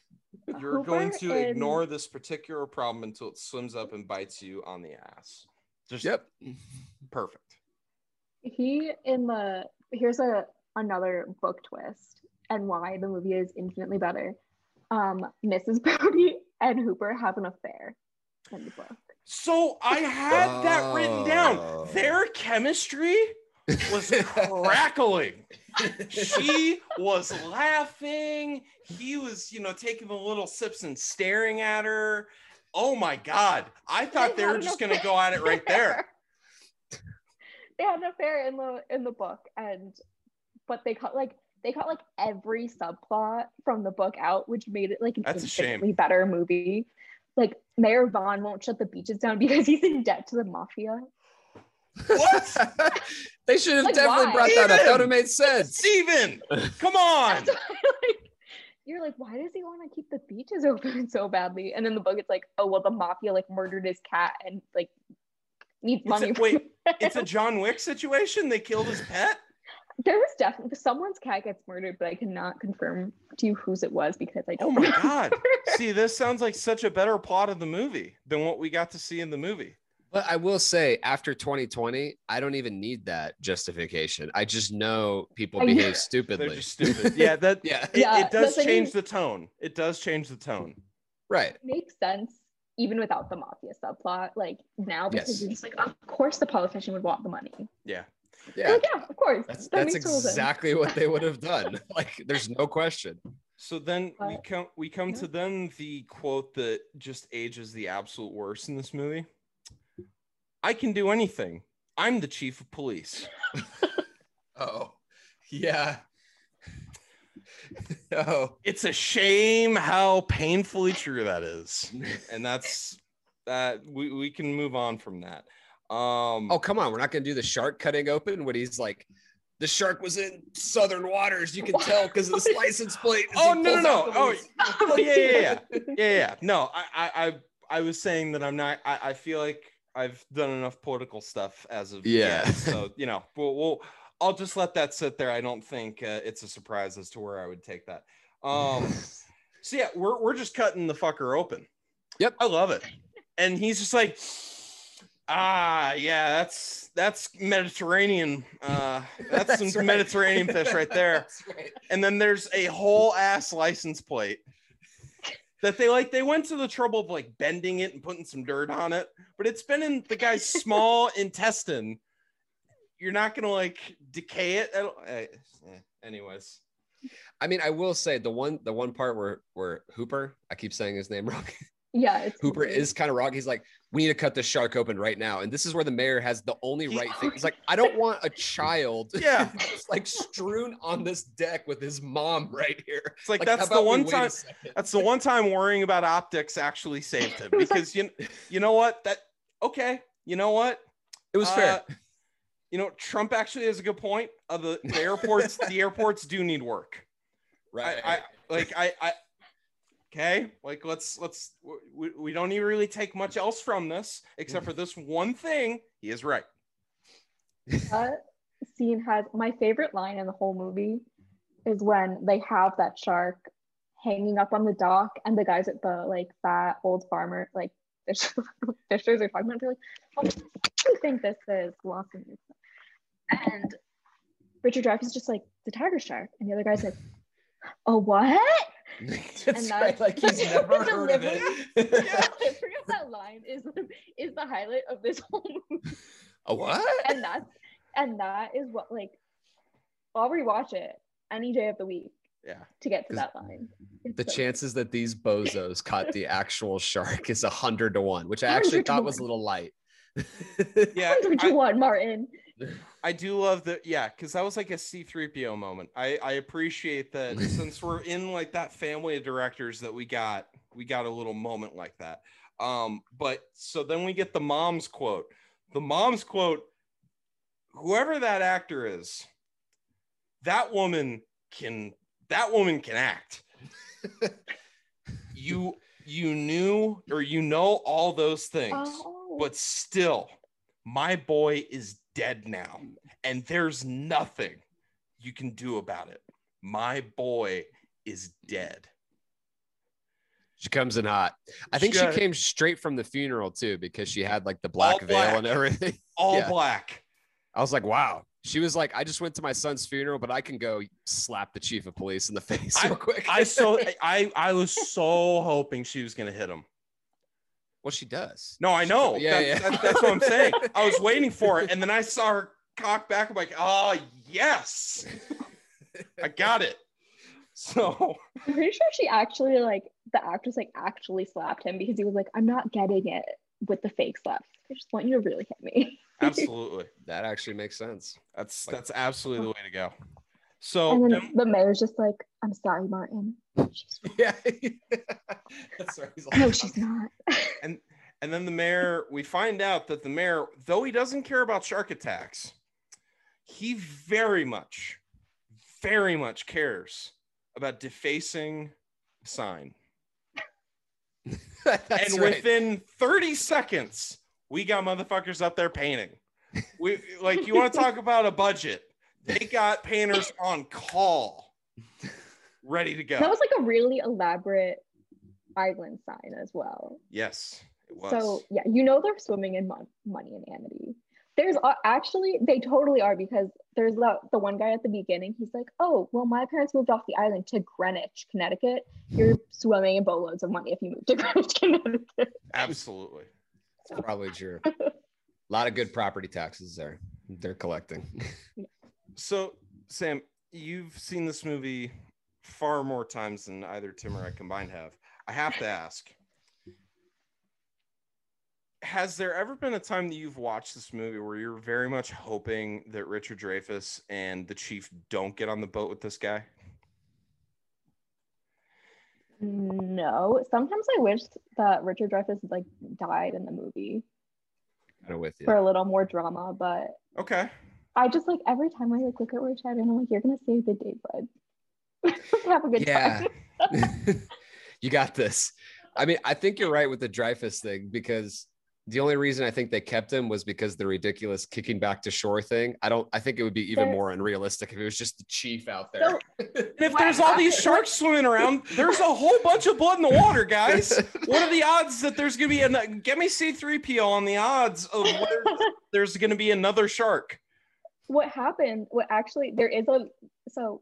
You're Hooper going to and- ignore this particular problem until it swims up and bites you on the ass. Just yep. perfect. he in the here's a another book twist and why the movie is infinitely better um mrs brody and hooper have an affair in the book So I had that written down. Oh. Their chemistry was crackling. she was laughing. He was, you know, taking the little sips and staring at her. Oh my God. I thought they had were just going to go at it right there. they had an affair in the in the book and but they cut like they cut like every subplot from the book out which made it like an That's a shame. infinitely better movie like mayor vaughn won't shut the beaches down because he's in debt to the mafia What? they should have Like, definitely why? brought that up. That would have made sense. Steven, come on. Like, you're like, why does he want to keep the beaches open so badly? And in the book, it's like, oh well, the mafia like murdered his cat and like needs It's money. a, wait, it. it's a John Wick situation. They killed his pet. there was definitely someone's cat gets murdered, but I cannot confirm to you whose it was because I Oh don't. my remember. God. See, this sounds like such a better plot of the movie than what we got to see in the movie. But I will say, after 2020, I don't even need that justification. I just know people I know. behave They're stupidly. just stupid. Yeah, that yeah, it, Yeah, it does change is- the tone. It does change the tone. right. makes sense even without the mafia subplot. Like now, because Yes. you're just like, of course the politician would want the money. Yeah. Yeah, like, yeah, of course. that's That that's makes total sense. exactly what they would have done. Like, there's no question. So then we come we come yeah. to then the quote that just ages the absolute worst in this movie. I can do anything. I'm the chief of police. Oh, yeah. oh, It's a shame how painfully true that is. And that's that we, we can move on from that. Um oh, come on. We're not gonna do the shark cutting open when he's like, the shark was in southern waters. You can tell because of this license plate. Oh, no, no, no. Oh, oh, yeah, yeah, yeah. yeah, yeah. No, I, I, I, I was saying that I'm not. I, I feel like I've done enough political stuff as of Yeah. yet. So you know, we'll, we'll. I'll just let that sit there. I don't think uh, it's a surprise as to where I would take that. Um. So yeah, we're we're just cutting the fucker open. Yep. I love it. And he's just like, ah, yeah, that's that's Mediterranean. Uh, that's, That's some right. Mediterranean fish right there right. and then there's a whole ass license plate that they like they went to the trouble of like bending it and putting some dirt on it but it's been in the guy's small intestine you're not gonna like decay it at all. Eh, eh, anyways I mean, I will say the one the one part where where Hooper, I keep saying his name wrong. Yeah, it's Hooper weird. is kind of wrong. He's like, we need to cut this shark open right now. And this is where the mayor has the only right thing. He's like, I don't want a child Yeah. just like strewn on this deck with his mom right here. it's like, Like, that's the one time that's the one time worrying about optics actually saved him It was like- because you you know what that okay you know what It was fair. Uh, you know trump actually has a good point uh, the, the airports the airports do need work right. I, I like I, I okay like let's let's we, we don't even really take much else from this except for mm-hmm. this one thing he is right that scene has my favorite line in the whole movie is when they have that shark hanging up on the dock, and the guys at the like that old farmer like fish- fishers are talking about. They're like, "Oh, what do you think this is?" Lost and Richard Dreyfuss is just like the tiger shark, and the other guy's like, "Oh, what?" That's And right. Like he's never heard of it. the delivery of that line is is the highlight of this whole movie, A what? and that's and that is what like I'll rewatch it any day of the week Yeah. to get to that line. It's The so- chances that these bozos caught the actual shark is a hundred to one, which I actually thought was a little light. Yeah, hundred to I, one, Martin. I do love the yeah, because that was like a C3PO moment. I I appreciate that since we're in like that family of directors that we got, we got a little moment like that. Um, but so then we get the mom's quote. The mom's quote, whoever that actor is, that woman can that woman can act. you you knew or you know all those things Oh, but still, my boy is dead now, and there's nothing you can do about it. My boy is dead. She comes in hot. I think she got- came straight from the funeral too, because she had like the black veil and everything. All Yeah. black. I was like, wow. She was like, I just went to my son's funeral, but I can go slap the chief of police in the face real quick. I so I I was so hoping she was gonna hit him. Well, she does. No, I know. Yeah, That- yeah. that- that's what I'm saying. I was waiting for it, and then I saw her cock back. I'm like, oh yes, I got it. So I'm pretty sure she actually like the actress like actually slapped him because he was like, "I'm not getting it with the fake slaps. I just want you to really hit me." absolutely, That actually makes sense. that's that's absolutely the way to go. So and then- then the mayor's just like, "I'm sorry, Martin." She's Yeah. That's right. He's like, no, she's not. and and then the mayor we find out that the mayor though he doesn't care about shark attacks he very much very much cares about defacing sign That's and right. within 30 seconds we got motherfuckers up there painting we like you want to talk about a budget they got painters on call ready to go That was like a really elaborate island sign as well. yes it was So yeah, you know they're swimming in mon- money and amity. There's a- actually they totally are because there's the the one guy at the beginning. He's like, "Oh, well, my parents moved off the island to Greenwich, Connecticut. You're swimming in boatloads of money if you move to Greenwich, Connecticut." absolutely It's probably true. A lot of good property taxes there. They're collecting. So, Sam, you've seen this movie far more times than either Tim or I combined have. I have to ask Has there ever been a time that you've watched this movie where you're very much hoping that Richard Dreyfuss and the chief don't get on the boat with this guy? No, sometimes I wish that Richard Dreyfuss like died in the movie Kind of with you. for a little more drama, but Okay. I just like every time I like look at Richard and I'm like, "You're gonna save the day, bud. Have a good Yeah. time." you got this. I mean, I think you're right with the Dreyfuss thing because the only reason I think they kept him was because the ridiculous kicking back to shore thing. I don't. I think it would be even more unrealistic if it was just the chief out there. So- And if there's all these sharks swimming around, there's a whole bunch of blood in the water, guys. What are the odds that there's going to be a get me C3PO on the odds of where there's going to be another shark? what happened what actually there is a so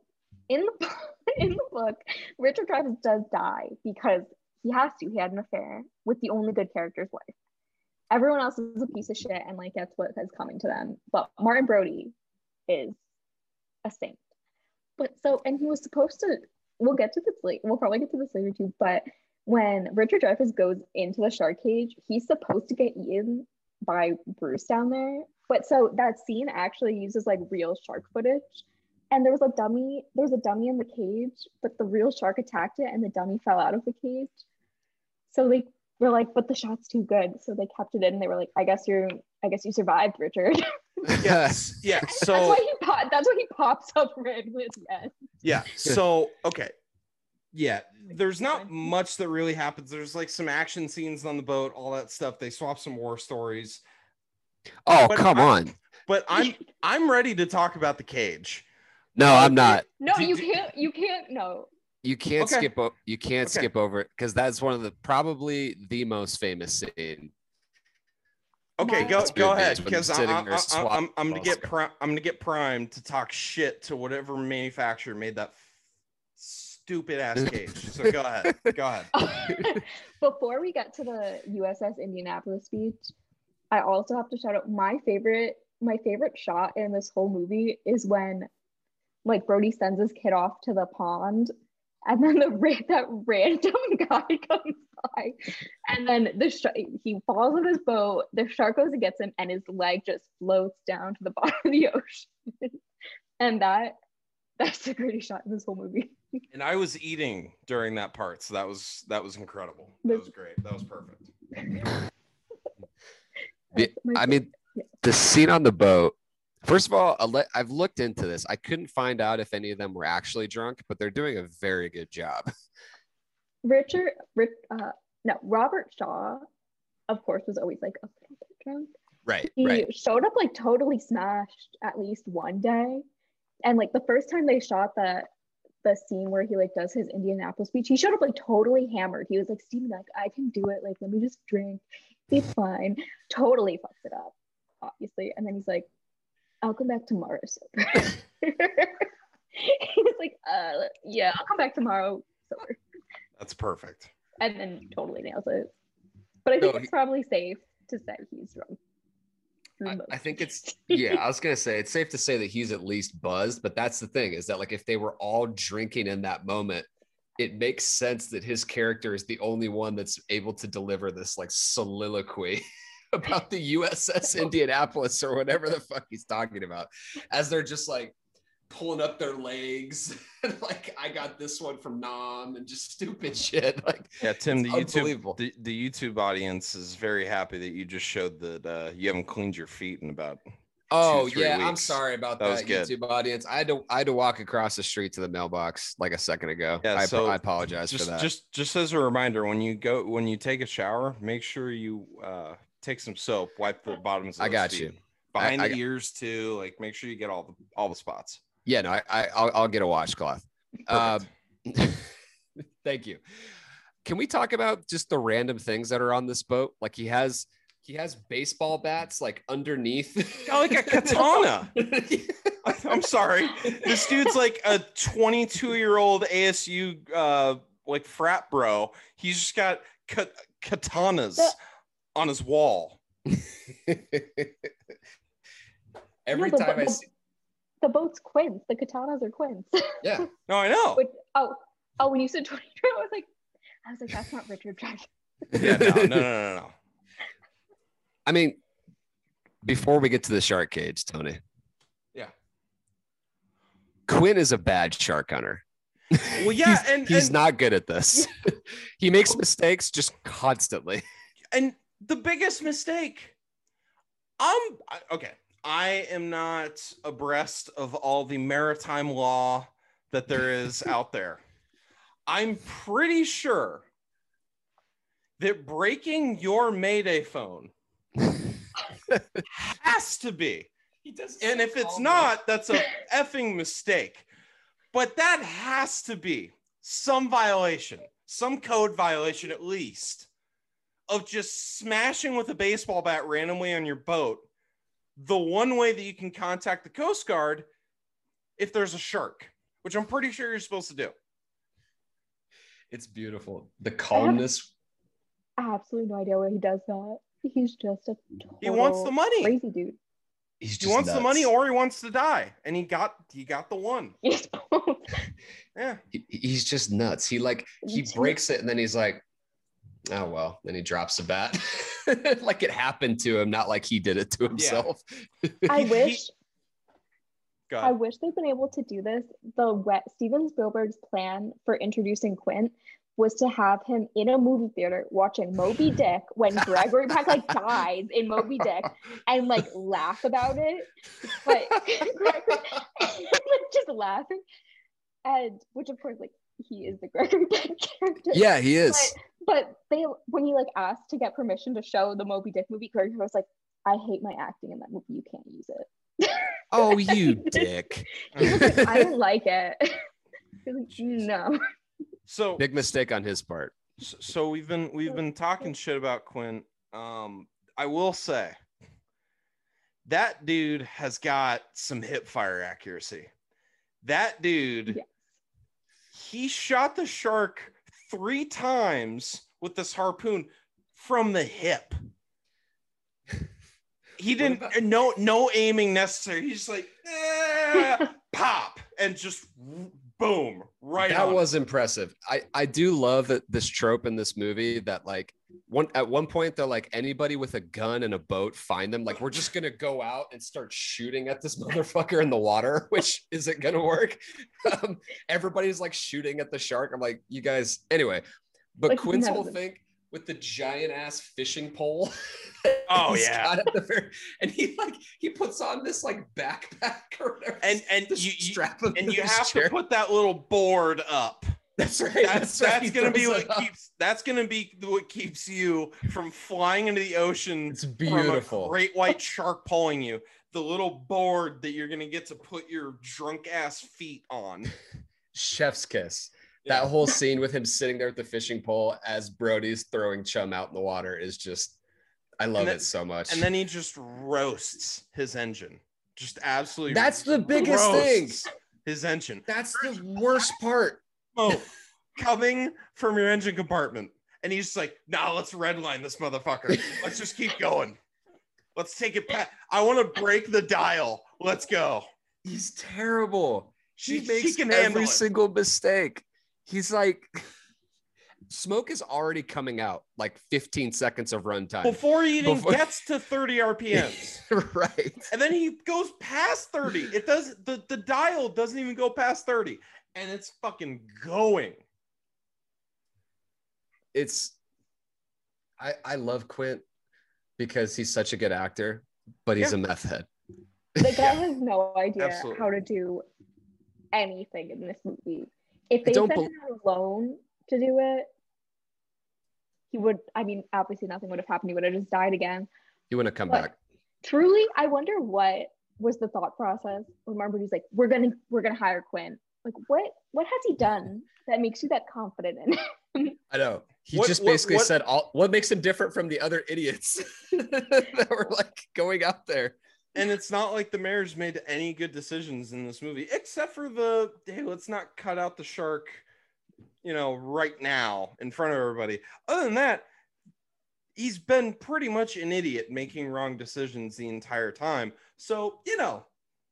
in the in the book richard Dreyfuss does die because he has to. He had an affair with the only good character's wife. Everyone else is a piece of shit and like that's what is coming to them. But martin brody is a saint. But so and he was supposed to we'll get to this late we'll probably get to this later too but when richard Dreyfuss goes into the shark cage he's supposed to get eaten by bruce down there. But so that scene actually uses like real shark footage. And there was a dummy, there was a dummy in the cage, but the real shark attacked it and the dummy fell out of the cage. So they were like, but the shot's too good. So they kept it in and they were like, I guess you're I guess you survived, Richard. Yes. Yeah. that's why he pop, that's why he pops up red with yes. Yeah. So okay. Yeah, there's not much that really happens. There's like some action scenes on the boat, all that stuff. They swap some war stories. oh, But come I- on. But I'm I'm ready to talk about the cage. No, I'm not. No, you can't you can't no. You can't Okay. skip. O- you can't Okay. skip over it because that's one of the probably the most famous scene. Okay, go go ahead when because sitting I'm, I'm, I'm, I'm gonna get pri- I'm gonna get primed to talk shit to whatever manufacturer made that f- stupid ass cage. So go ahead, go ahead. Before we get to the USS Indianapolis speech, I also have to shout out my favorite my favorite shot in this whole movie is when like Brody sends his kid off to the pond and then the ra- that random guy comes by and then the sh- he falls on his boat the shark goes and gets him and his leg just floats down to the bottom of the ocean and that that's the greatest shot in this whole movie And I was eating during that part, so that was that was incredible. That was great. That was perfect. The- I mean, Yeah. the scene on the boat. First of all, I've looked into this. I couldn't find out if any of them were actually drunk, but they're doing a very good job. Richard, uh, no, Robert Shaw, of course, was always like a little bit drunk. Right, He showed up like totally smashed at least one day, and like the first time they shot the the scene where he like does his Indianapolis speech, he showed up like totally hammered. He was like, "Steven, like I can do it. Like let me just drink. It's fine." Totally fucks it up, obviously, and then he's like, "I'll come back tomorrow." sober." he was like, "Uh, yeah, I'll come back tomorrow." Sober That's perfect. and then totally nails it. But I think No, it's he- probably safe to say he's drunk. I, I think it's yeah. I was gonna say it's safe to say that he's at least buzzed, but that's the thing is that like if they were all drinking in that moment, it makes sense that his character is the only one that's able to deliver this like soliloquy about the USS Indianapolis or whatever the fuck he's talking about, as they're just like pulling up their legs and like I got this one from Nam and just stupid shit like Yeah, Tim, the YouTube the, the YouTube audience is very happy that you just showed that uh, you haven't cleaned your feet in about Oh yeah, I'm sorry about That that. YouTube audience. I had to I had to walk across the street to the mailbox like a second ago. Yeah, I, so I apologize just for that. just just as a reminder when you go when you take a shower make sure you uh take some soap wipe the bottoms of I got feet. you. behind I- the ears too like make sure you get all the all the spots yeah, no, I, I I'll, I'll get a washcloth. Uh, Perfect. thank you. Can we talk about just the random things that are on this boat? Like he has he has baseball bats like underneath. Yeah, like a katana. i'm sorry this dude's like a 22 year old asu uh like frat bro he's just got ka- katanas The- on his wall Every the, time I see, the boat's quints. The katanas are quints. yeah, no i know Which, oh, oh, when you said 22, I was like, I was like, that's not Richard Dreyfuss. yeah no no no no, no. I mean, before we get to the shark cage, Tony. Yeah. Quinn is a bad shark hunter. well yeah he's, and he's and- not good at this. he makes mistakes just constantly. and the biggest mistake. I'm okay i am not abreast of all the maritime law that there is out there. I'm pretty sure that breaking your mayday phone has to be. He does and if it's not that's a effing mistake. But that has to be some violation some code violation at least of just smashing with a baseball bat randomly on your boat the one way that you can contact the coast guard if there's a shark which i'm pretty sure you're supposed to do it's beautiful. The calmness. I have absolutely no idea why he does that. He's just a he wants the total money crazy dude. He's he just wants the money or he wants to die and he got he got the one Yes. yeah He- he's just nuts. He like he breaks it and then he's like, oh well. Then he drops the bat, like it happened to him, not like he did it to himself. I He- he- wish Go I wish they'd been able to do this. The wet Steven Spielberg's plan for introducing Quint was to have him in a movie theater watching Moby Dick when Gregory Peck like dies in Moby Dick and like laugh about it. But like, just laughing. And which of course like he is the Gregory Peck character. yeah, he is. But they when he like asked to get permission to show the Moby Dick movie, Gregory was like, I hate my acting in that movie. You can't use it. Oh, you dick. He was like, I don't like it. He was like, no. So Big mistake on his part. S- so we've been we've been talking shit about Quinn. Um, I will say that dude has got some hip fire accuracy. That dude, Yes. he shot the shark three times with this harpoon from the hip. He didn't about- no no aiming necessary. He's just like "Eh," pop and just boom right that on. was impressive. I I do love that this trope in this movie that like one at one point they're like anybody with a gun and a boat find them like we're just gonna go out and start shooting at this motherfucker in the water which isn't gonna work um, everybody's like shooting at the shark i'm like you guys anyway but Like, quint's whole thing with the giant ass fishing pole Oh, he's yeah. got at the very, and he like he puts on this like backpack or whatever and and you, you strap him and you have chair. to put that little board up. That's right That's right. that's gonna be what keeps that's gonna be what keeps you from flying into the ocean it's from a beautiful great white shark pulling you. The little board that you're gonna get to put your drunk ass feet on. chef's kiss. Yeah. That whole scene with him sitting there at the fishing pole as Brody's throwing chum out in the water is just, I love then- it so much. And then he just roasts his engine. Just absolutely That's the biggest thing. His engine. that's the worst part. Smoke coming from your engine compartment. And he's just like, nah, let's redline this motherfucker. Let's just keep going. Let's take it back. I want to break the dial. Let's go. He's terrible. He She- she makes handle every single mistake. He's like, smoke is already coming out like 15 seconds of runtime. Before he even Before- gets to 30 RPMs. right. and then he goes past 30. It does the, the dial doesn't even go past 30. And it's fucking going. It's, I, I love Quint because he's such a good actor, but he's Yeah. a meth head. The guy has no idea Absolutely. how to do anything in this movie. If I they don't sent bel- him alone to do it, he would. I mean, obviously nothing would have happened. He would have just died again. He wouldn't have come But- back. Truly, I wonder what was the thought process when Marbury's he's like, "We're gonna, we're gonna hire Quint." Like, what, what has he done that makes you that confident in? him? I know. He What- just what- basically what- said all what makes him different from the other idiots that were like going out there. And it's not like the mayor's made any good decisions in this movie, except for the hey, let's not cut out the shark, you know, right now in front of everybody. Other than that, he's been pretty much an idiot making wrong decisions the entire time. So, you know,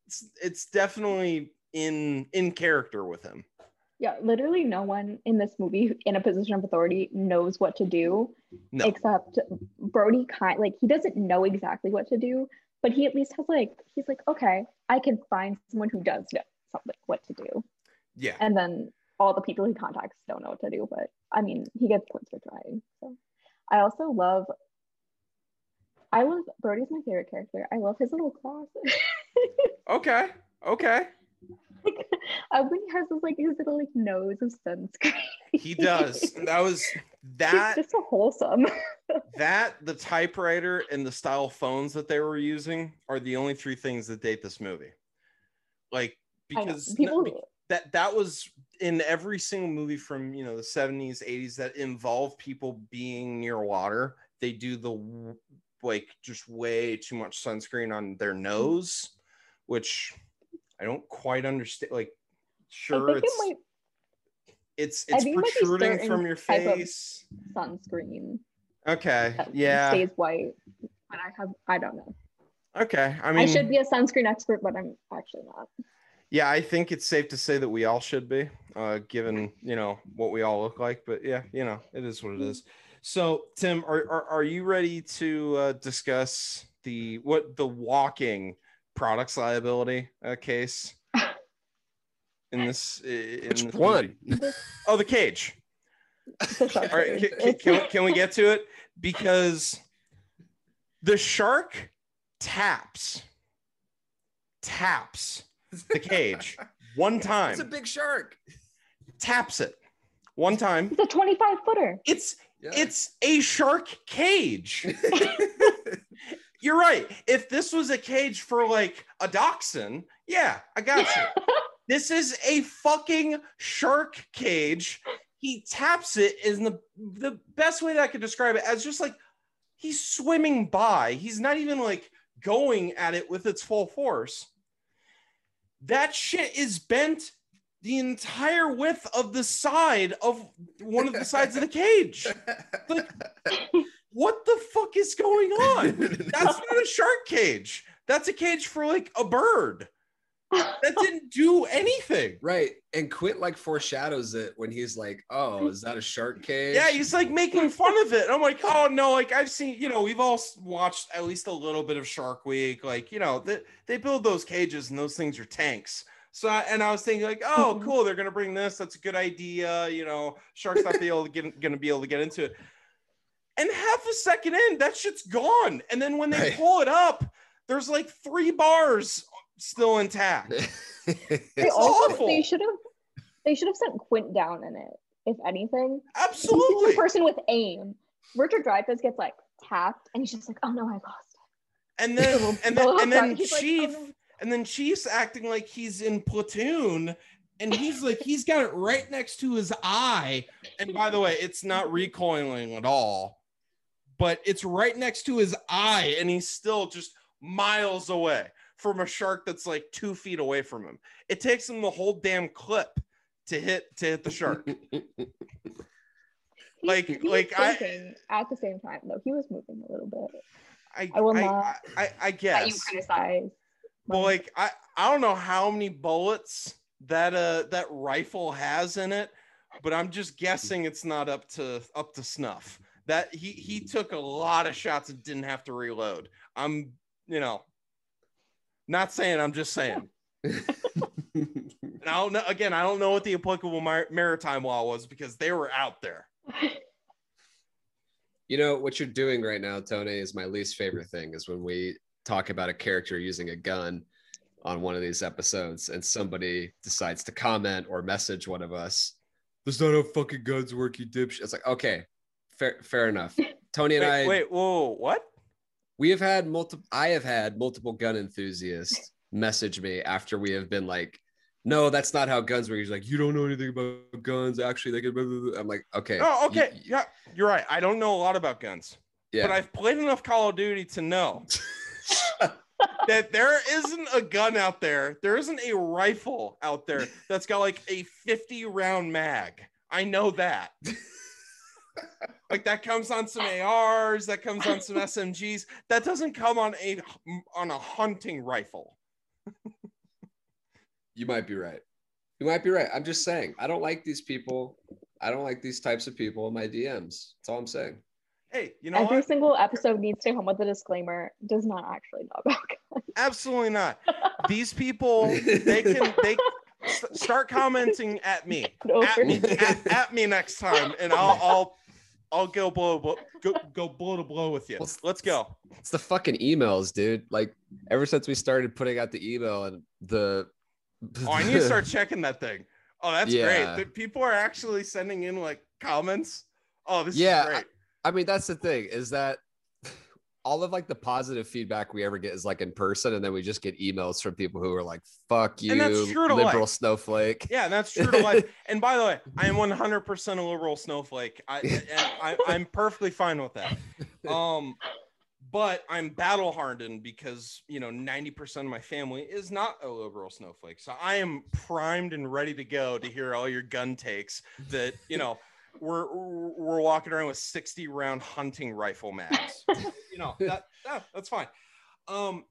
it's it's definitely in in character with him. yeah, literally, no one in this movie in a position of authority knows what to do No. except Brody kind like he doesn't know exactly what to do, but he at least has like he's like, okay, I can find someone who does know something what to do. Yeah. And then all the people he contacts don't know what to do, but I mean he gets points for trying. So I also love I love Brody's my favorite character. I love his little claws. Okay. Okay. Like, uh, when he has his like his little like nose of sunscreen. He does. That was that He's just so wholesome. that the typewriter and the style phones that they were using are the only three things that date this movie like because people be- that that was in every single movie from you know the 70s 80s that involve people being near water they do the like just way too much sunscreen on their nose which i don't quite understand like sure think it it's might it's it's it protruding from your face sunscreen okay yeah stays white. But I have I don't know. okay i mean, I, should be a sunscreen expert, but I'm actually not. Yeah, I think it's safe to say that we all should be, uh, given you know what we all look like. But yeah, you know, it is what it is. So, Tim, are are, are you ready to uh, discuss the what the walking products liability uh, case in this? i- In Which this one? movie? Oh, the cage. All right, can, can, can, we- can we get to it? Because the shark taps, taps the cage one time, It's a big shark. taps it one time. It's a 25 footer. It's Yeah. it's a shark cage. You're right. If this was a cage for like a dachshund, yeah, I got you. this is a fucking shark cage. he taps it is the the best way that I could describe it as just like he's swimming by. He's not even like going at it with its full force. That shit is bent the entire width of the side of one of the sides of the cage. Like, what the fuck is going on? That's not a shark cage. That's a cage for like a bird. That didn't do anything. right. And Quint like foreshadows it when he's like, "Oh, is that a shark cage?" Yeah, he's like making fun of it. And I'm like, oh no, like I've seen, you know, we've all watched at least a little bit of Shark Week. Like, you know, they, they build those cages and those things are tanks. So, I, and I was thinking, like, oh, cool, they're gonna bring this. That's a good idea. You know, sharks not be able to get, gonna be able to get into it. And half a second in, that shit's gone. And then when they Right. pull it up, there's like three bars still intact. They also awful. they should have they should have sent Quint down in it, if anything. He's Absolutely. a person with aim. Richard Dreyfuss gets like tapped and he's just like, oh no, I lost And it. then and then and then He's like, oh, Chief no. and then Chief's acting like he's in platoon, and he's like he's got it right next to his eye. And by the way, it's not recoiling at all, but it's right next to his eye, and he's still just miles away from a shark that's like two feet away from him. It takes him the whole damn clip to hit to hit the shark. Like- he was like, I- at the same time though. He was moving a little bit. I I will I, not I, I, I That guess. you criticize. Well, like I, I don't know how many bullets that uh that rifle has in it, but I'm just guessing it's not up to up to snuff. That he he took a lot of shots and didn't have to reload. I'm you know not saying I'm just saying. And I don't know again, I don't know what the applicable mar- maritime law was because they were out there. You know what you're doing right now, Tony, is my least favorite thing. Is when we talk about a character using a gun on one of these episodes, and somebody decides to comment or message one of us. That's not how fucking guns work, you dipshit. It's like okay, fair, fair enough. Tony and Wait, I, wait, whoa, what? we have had multiple. I have had multiple gun enthusiasts message me after we have been like, "No, that's not how guns work." He's like, "You don't know anything about guns. Actually, they can." blah, blah, blah." I'm like, "Okay, Oh, you- okay. Yeah, you're right. I don't know a lot about guns. yeah." but I've played enough Call of Duty to know that there isn't a gun out there. There isn't a rifle out there that's got like a 50 round mag. I know that. like that comes on some ARs, that comes on some SMGs. That doesn't come on a on a hunting rifle. You might be right. You might be right. I'm just saying. I don't like these people. I don't like these types of people in my DMs. That's all I'm saying. Hey, you know Every what? single episode needs to come with a disclaimer. Does not actually know about guns. Absolutely not. These people, they can they start commenting at me. at me, at, at me next time, and I'll I'll I'll go blow, blow go go blow to blow with you. Let's go. It's the fucking emails, dude. Like ever since we started putting out the email and the Oh, I need to start checking that thing. Oh, that's Yeah. great. People are actually sending in like comments. Oh, this Yeah, is great. I mean, that's the thing is that all of like the positive feedback we ever get is like in person, and then we just get emails from people who are like, "Fuck you, And that's true to liberal life. snowflake." Yeah, that's true to life. And by the way, I am 100% a liberal snowflake. I and I, I'm perfectly fine with that. Um, but I'm battle hardened because you know 90% of my family is not a liberal snowflake. So I am primed and ready to go to hear all your gun takes. That you know we're we're walking around with 60 round hunting rifle mags. you know that, that that's fine. Um,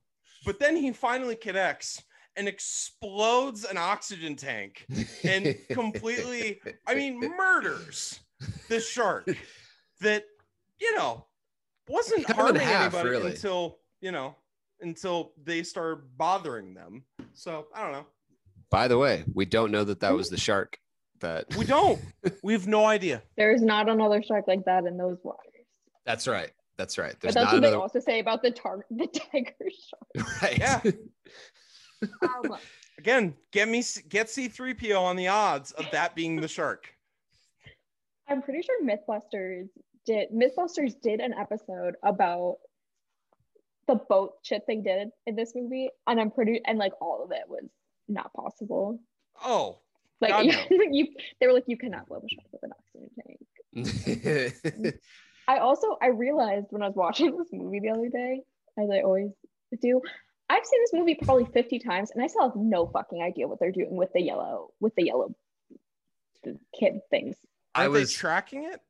but then he finally connects and explodes an oxygen tank and completely I mean, murders the shark that you know wasn't Cut harming half, anybody really. until you know until they started bothering them. So I don't know. By the way, we don't know that that was the shark. That We don't. we have no idea. There is not another shark like that in those waters. That's right. That's right. But There's that's not what they another. also say about the tar- the tiger shark. Right. Yeah. Um, Again, get me get C3PO on the odds of that being the shark. I'm pretty sure MythBusters did MythBusters did an episode about the boat shit they did in this movie, and I'm pretty and like all of it was not possible. Oh, Like God, you, they were like, you cannot blow a shark with an oxygen tank. I also I realized when I was watching this movie the other day, as I always do, I've seen this movie probably 50 times and I still have no fucking idea what they're doing with the yellow with the yellow kid things. I Aren't was they tracking it?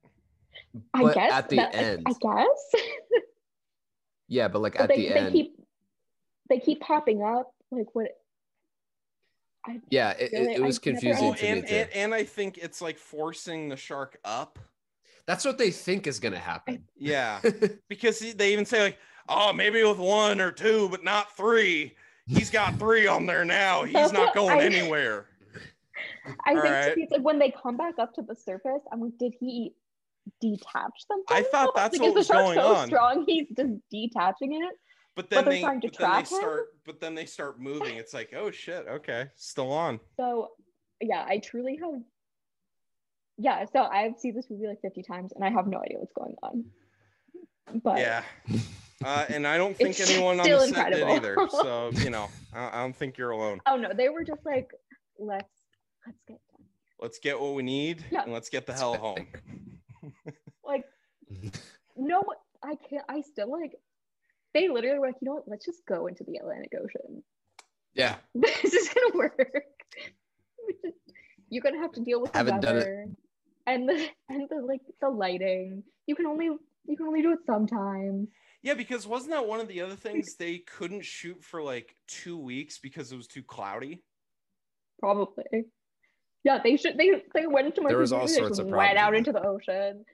I But guess at the that- end. I guess. yeah, but like but at they, the they end, keep they keep popping up. Like what I yeah, it, it, Really? it was I never- confusing Oh, to and, me too. and and I think it's like forcing the shark up. That's what they think is gonna happen. Yeah, because they even say like, oh, maybe with one or two, but not three. He's got three on there now. He's not going I- anywhere. I All think right. to me, it's like when they come back up to the surface, I'm like, did he detach them? I thought it? that's Like, what is the was shark going so on. Strong, he's just detaching it. But then they're they, trying to but then they him? start, but then they start moving. It's like, oh shit, okay, still on. So yeah, I truly have. Yeah, so I've seen this movie like 50 times and I have no idea what's going on. But Yeah. Uh, and I don't think anyone on the set did either. So you know, I, I don't think you're alone. oh no, they were just like, let's let's get done. Let's get what we need Yeah. and let's get the hell home. Like no, I can't. I still like. They literally were like, you know what? Let's just go into the Atlantic Ocean. yeah, this is gonna work. You're gonna have to deal with the Haven't done it. Weather and the and the like the lighting. You can only you can only do it sometimes. Yeah, because wasn't that one of the other things they couldn't shoot for like two weeks because it was too cloudy? Probably. Yeah, they should. They they went into my There was all they sorts of just went out into the ocean.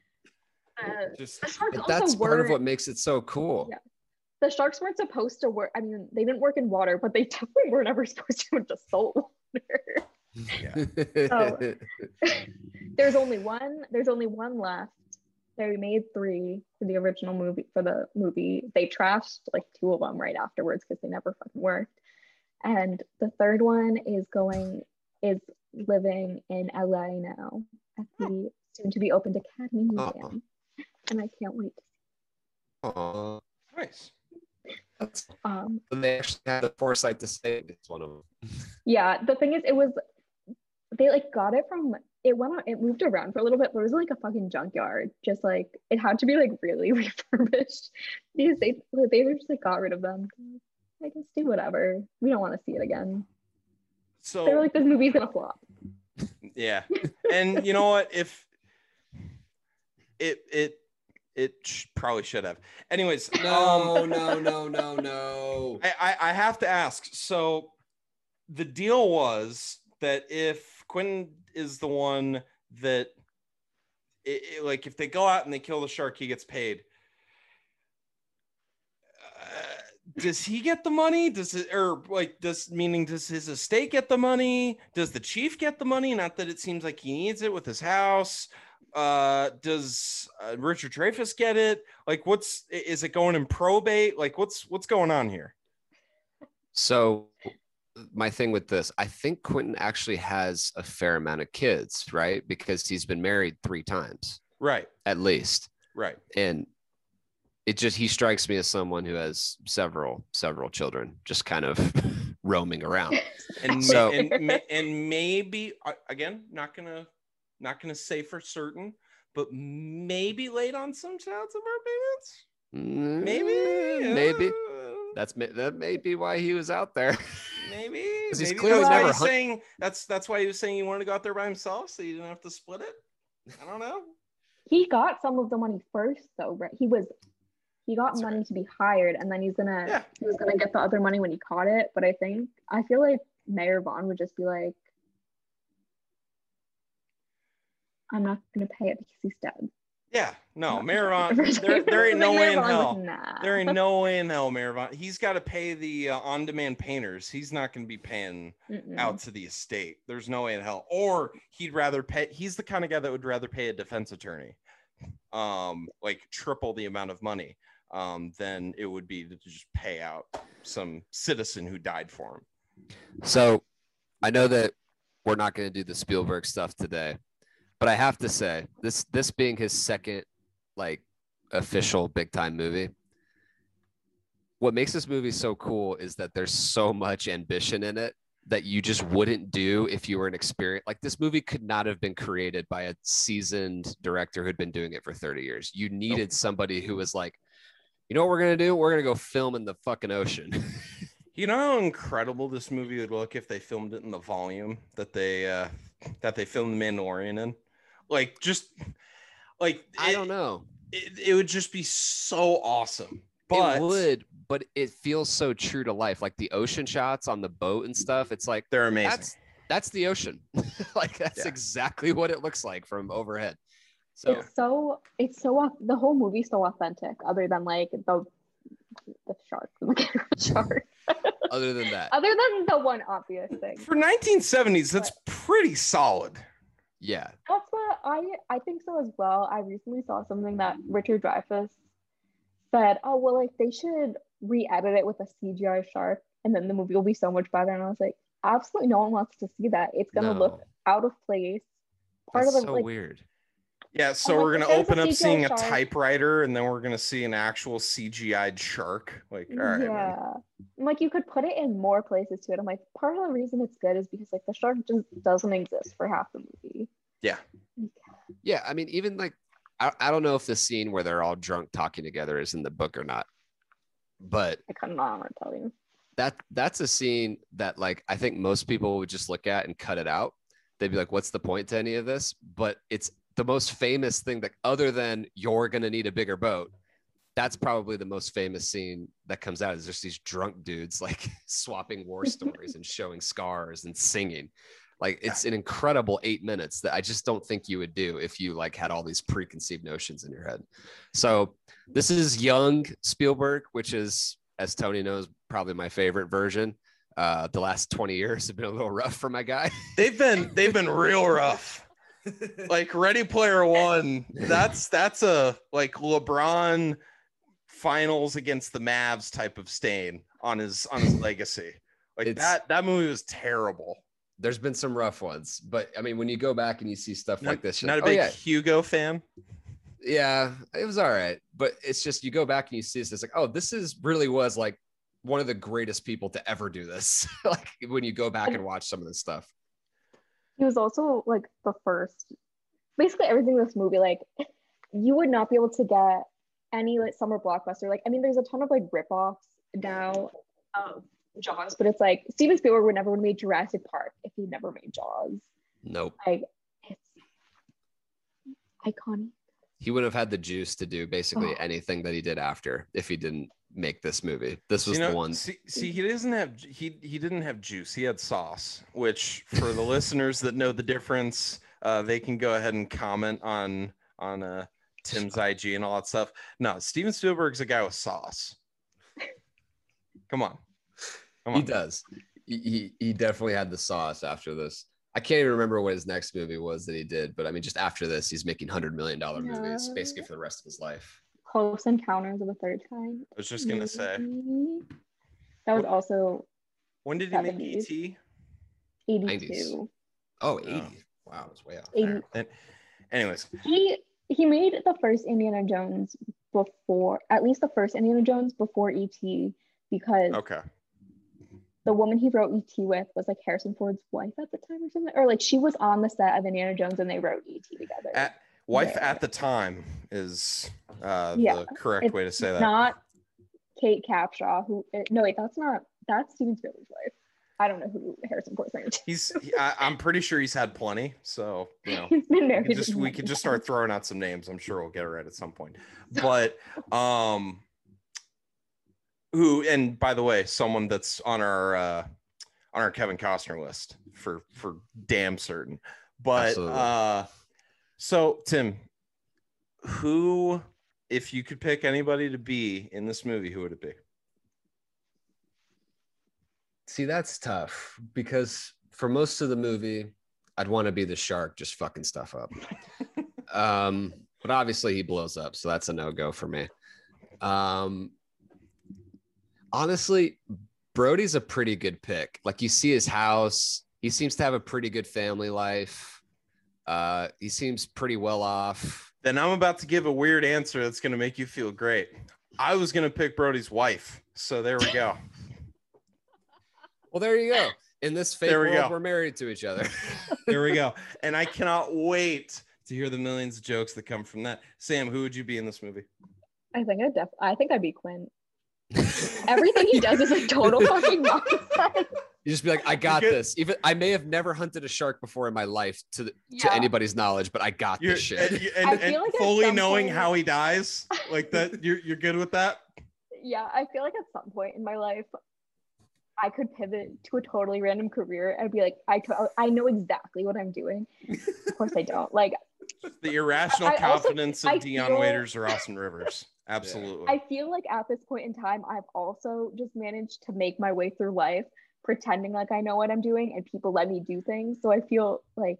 Uh, Just the but that's part of weren't- what makes it so cool. Yeah. The sharks weren't supposed to work. I mean, they didn't work in water, but they definitely weren't ever supposed to go into salt water. Oh. there's only one. There's only one left. They made three for the original movie. For the movie, they trashed like two of them right afterwards because they never fucking worked. And the third one is going is living in LA now at the soon to be opened Academy Aw. Museum, and I can't wait. Aw, nice. that's- Um, they actually had the foresight to say it's one of them. yeah, the thing is, it was they like got it from it went on, it moved around for a little bit, but it was like a fucking junkyard. Just like it had to be like really refurbished because they they just like got rid of them. I guess do whatever. We don't want to see it again. So They were like, this movie's gonna flop. Yeah. And you know what? If it it it sh- probably should have. Anyways, um No, no, no, no, no. I, I I have to ask. So the deal was that if Quentin is the one that it, it- like if they go out and they kill the shark, he gets paid. Uh, does he get the money? Does it or like does meaning does his estate get the money? Does the chief get the money? Not that it seems like he needs it with his house. Uh, does uh, Richard Dreyfuss get it? Like, what's is it going in probate? Like, what's what's going on here? So my thing with this, I think Quentin actually has a fair amount of kids, right? Because he's been married three times Right, at least. right. And it just he strikes me as someone who has several, several children just kind of roaming around. and So- and, and maybe uh, again not gonna not gonna say for certain but maybe late on some child support payments maybe Mm, maybe. uh, That's that may be why he was out there. maybe, 'Cause he's maybe clearly that's why he's hun- saying that's that's why he was saying he wanted to go out there by himself so you didn't have to split it i don't know He got some of the money first, though, right? He was he got That's money right. to be hired, and then he's gonna yeah he was gonna get the other money when he caught it. But I think I feel like Mayor Vaughn would just be like, "I'm not gonna pay it because he's dead." Yeah no Not- Mayor Vaughn there, there ain't no way in Mayor Vaughn hell nah. there ain't no way in hell Mayor Vaughn he's got to pay the uh, on-demand painters he's not going to be paying Mm-mm. out to the estate. There's no way in hell. Or he'd rather pay. He's the kind of guy that would rather pay a defense attorney, um, like triple the amount of money, um, than it would be to just pay out some citizen who died for him. So I know that we're not going to do the Spielberg stuff today, but I have to say this this being his second like official big time movie. What makes this movie so cool is that there's so much ambition in it that you just wouldn't do if you were an experienced like this movie could not have been created by a seasoned director who'd been doing it for 30 years you needed somebody who was like you know what we're gonna do we're gonna go film in the fucking ocean You know how incredible this movie would look if they filmed it in the volume that they uh that they filmed The Mandalorian in? Like just like i don't know It, it would just be so awesome. But it would but it feels so true to life like the ocean shots on the boat and stuff it's like they're amazing. that's that's the ocean like that's Yeah. exactly what it looks like from overhead so it's so it's so the whole movie's so authentic other than like the the shark the shark other than that other than the one obvious thing For 1970s, that's pretty solid. Yeah. That's what i i think so as well. I recently saw something that richard dreyfuss said oh well like they should re-edit it with a cgi shark and then the movie will be so much better. And i was like absolutely no one wants to see that. It's gonna look out of place. Part That's of the so like weird Yeah, so like, we're if gonna open up CGI seeing a typewriter, and then we're gonna see an actual CGI'd shark. Like, all right, yeah I'm like you could put it in more places to it i'm like part of the reason it's good is because like the shark just doesn't exist for half the movie Yeah. Yeah, I mean, even like I, I don't know if the scene where they're all drunk talking together is in the book or not, but i couldn't want to tell you that that's a scene that like I think most people would just look at and cut it out. They'd be like, "What's the point to any of this?" But it's the most famous thing that, other than "You're gonna need a bigger boat," that's probably the most famous scene that comes out. Is just these drunk dudes like swapping war stories and showing scars and singing. Like it's an incredible eight minutes that I just don't think you would do if you like had all these preconceived notions in your head. So this is young Spielberg, which is, as Tony knows, probably my favorite version. Uh, the last 20 years have been a little rough for my guy. They've been they've been real rough. Like Ready Player One, that's that's a like LeBron finals against the Mavs type of stain on his on his legacy. Like It's- that that movie was terrible. There's been some rough ones, but I mean, when you go back and you see stuff Not, like this, you're not a like, oh, big yeah, Hugo fan. yeah, it was all right. But it's just you go back and you see this, it's like, oh, this is really was like one of the greatest people to ever do this. like when you go back and watch some of this stuff. He was also like the first basically everything in this movie like you would not be able to get any like summer blockbuster like i mean there's a ton of like rip-offs now of jaws but it's like steven spielberg would never have made jurassic park if he never made jaws Nope. like it's iconic He would have had the juice to do basically Oh. anything that he did after if he didn't make this movie. This was you know, the one. See, see, he doesn't have he he didn't have juice. He had sauce. Which for the listeners that know the difference, uh, they can go ahead and comment on on uh, Tim's IG and all that stuff. No, Steven Spielberg's a guy with sauce. Come on, come on. He does. He, he he definitely had the sauce after this. I can't even remember what his next movie was that he did, but I mean, just after this, he's making hundred million dollar movies basically for the rest of his life. Close encounters of the third kind I was just gonna say, that was also when did he make ET? 82 Oh, oh Wow. 80. Wow, it's way off. 80 there. And, anyways, he he made the first Indiana Jones before at least the first Indiana Jones before ET because okay. the woman he wrote ET with was like Harrison Ford's wife at the time or something or like she was on the set of Indiana Jones and they wrote ET together. At, wife Yeah. at the time is uh, Yeah, the correct way to say that. Not Kate Capshaw who eh, no wait that's not that's Steven Spielberg's wife. I don't know who Harrison Ford's married to. He's he, I, I'm pretty sure he's had plenty. So you know. He's been we married. could just we could just start throwing out some names. I'm sure we'll get it right at some point. But um who and by the way, someone that's on our uh on our Kevin Costner list for for damn certain. But Absolutely. uh so Tim, who if you could pick anybody to be in this movie, who would it be? See, that's tough because for most of the movie, I'd want to be the shark just fucking stuff up. um, but obviously he blows up, so that's a no-go for me. Um, honestly, Brody's a pretty good pick. Like you see his house, he seems to have a pretty good family life. Uh, he seems pretty well off. Then I'm about to give a weird answer that's going to make you feel great. I was going to pick Brody's wife. So there we go. Well, there you go. In this fake There we world, go. we're married to each other. There we go. And I cannot wait to hear the millions of jokes that come from that. Sam, who would you be in this movie? I think I'd def- I think I'd be Quint. Everything he does is a total fucking nonsense. You just be like, I got good. this. Even I may have never hunted a shark before in my life to the, to anybody's knowledge, but I got You're, this shit. and, you- and, and like fully knowing point- how he dies, like that, you're, you're good with that? Yeah, I feel like at some point in my life, I could pivot to a totally random career and be like, I, I know exactly what I'm doing. Of course, I don't. Like, The irrational I also- confidence of I Dion feel- Waiters or Austin Rivers. Absolutely. I feel like at this point in time, I've also just managed to make my way through life pretending like I know what I'm doing and people let me do things. So I feel like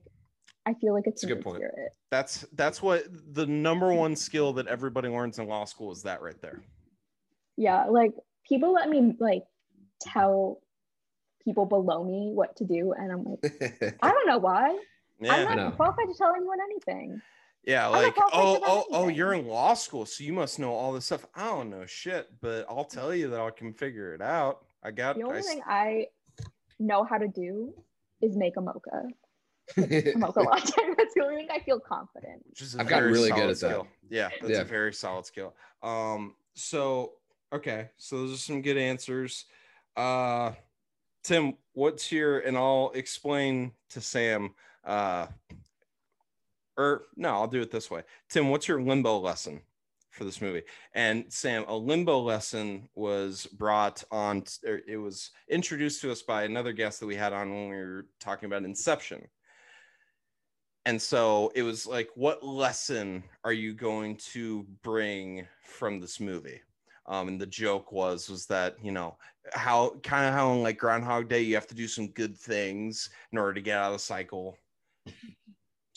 I feel like it's That's a good point. spirit. that's that's what the number one skill that everybody learns in law school is that right there. Yeah, like people let me like tell people below me what to do, and I'm like, I don't know why. Yeah. I'm I know. not qualified to tell anyone anything. Yeah, like qualified oh to oh oh, you're in law school, so you must know all this stuff. I don't know shit, but I'll tell you that I can figure it out. I got. The only s- thing I know how to do is make a mocha. A mocha latte. That's the only thing I feel confident. which is a I've gotten very really good solid at that. skill. Yeah, that's Yeah. a very solid skill. Um, so okay, so those are some good answers. Uh, Tim, what's your and I'll explain to Sam. Uh, or no, I'll do it this way. Tim, what's your limbo lesson for this movie? And Sam, a limbo lesson was brought on. It was introduced to us by another guest that we had on when we were talking about Inception. And so it was like, what lesson are you going to bring from this movie? Um, and the joke was was that you know how kind of how in like Groundhog Day you have to do some good things in order to get out of the cycle.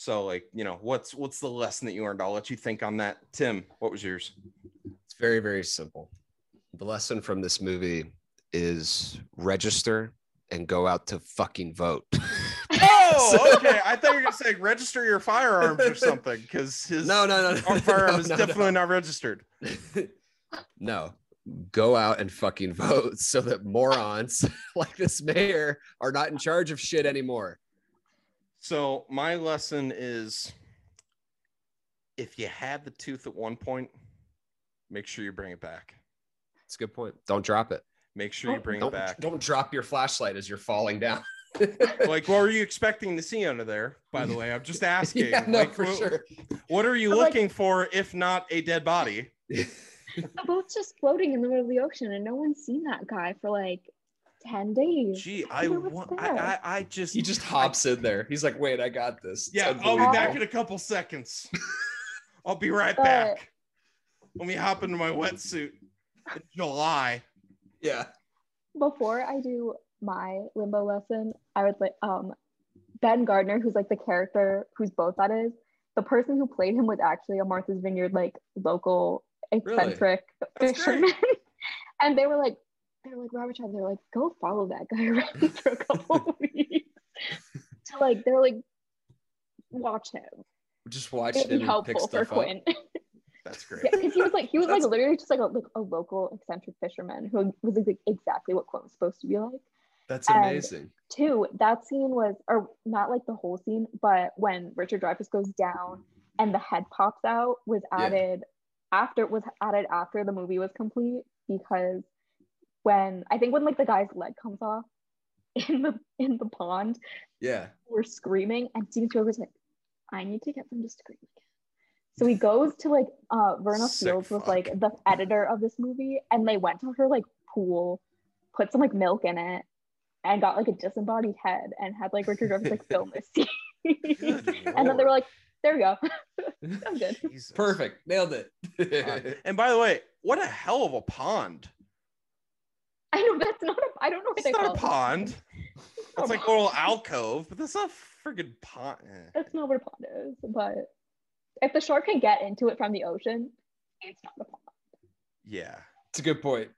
So like you know what's what's the lesson that you learned? I'll let you think on that. Tim, what was yours? It's very, very simple. The lesson from this movie is register and go out to fucking vote. Oh, okay. I thought you were gonna say register your firearms or something because his no, no, no, no. firearm no, is no, definitely not registered. no. no. Go out and fucking vote so that morons like this mayor are not in charge of shit anymore. So my lesson is if you had the tooth at one point, make sure you bring it back. It's a good point. Don't drop it. Make sure you bring it back. don't drop your flashlight as you're falling down. Like, what were you expecting to see under there? By the way, I'm just asking. yeah, no, Like, for wh- sure. What are you But, like- looking for if not a dead body? The boat's just floating in the middle of the ocean, and no one's seen that guy for like ten days. Gee, I I want. I. I I just he just hops in there. He's like, wait, I got this. It's Yeah, I'll be back in a couple seconds. I'll be right But- back. Let me hop into my wetsuit. It's July. Yeah. Before I do my limbo lesson, I would like um Ben Gardner, who's like the character whose boat that is. The person who played him was actually a Martha's Vineyard like local eccentric That's fisherman, and they were like, they were like Robert Shaw. They're like, go follow that guy around for a couple of weeks. So like they're like, watch him. Just watch It'd him be helpful for. Quint. That's great. Yeah, because he was like he was like literally just like a like a local eccentric fisherman who was like, exactly what Quint was supposed to be like. That's And- amazing. Two, that scene was or not like the whole scene, but when Richard Dreyfuss goes down and the head pops out was Yeah. added after was added after the movie was complete because when I think when like the guy's leg comes off in the in the pond, Yeah. we're screaming and Steven Spielberg's like, I need to get them to scream again. So he goes to like uh Verna Sick Fields was fuck. like the editor of this movie and they went to her like pool, put some like milk in it and got like a disembodied head and had like Richard Dreyfuss like film this scene. And then they were like, there we go. I'm good. Jesus. Perfect. Nailed God. it. And by the way, what a hell of a pond. I know that's not a I don't know what It's they not call a pond. It's like a little alcove, but that's not a friggin' pond. Eh. That's not what a pond is, but if the shark can get into it from the ocean, it's not a pond. Yeah. It's a good point.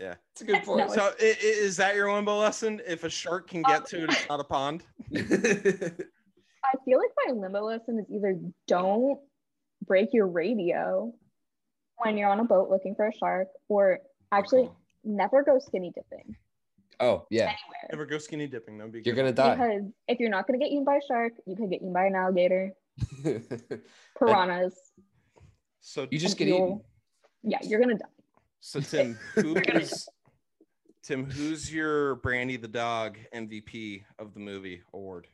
Yeah. It's a good No, point. So i- i- is that your limbo lesson? If a shark can get Um, to it, it's not a pond. I feel like my limbo lesson is either don't break your radio when you're on a boat looking for a shark, or actually never go skinny dipping. Oh yeah, anywhere. Never go skinny dipping. That'd be you're good. gonna die. Because if you're not gonna get eaten by a shark, you could get eaten by an alligator, piranhas. So you just get eaten. Yeah, you're gonna die. So Tim, who Tim? Who's your Brandy the dog MVP of the movie award?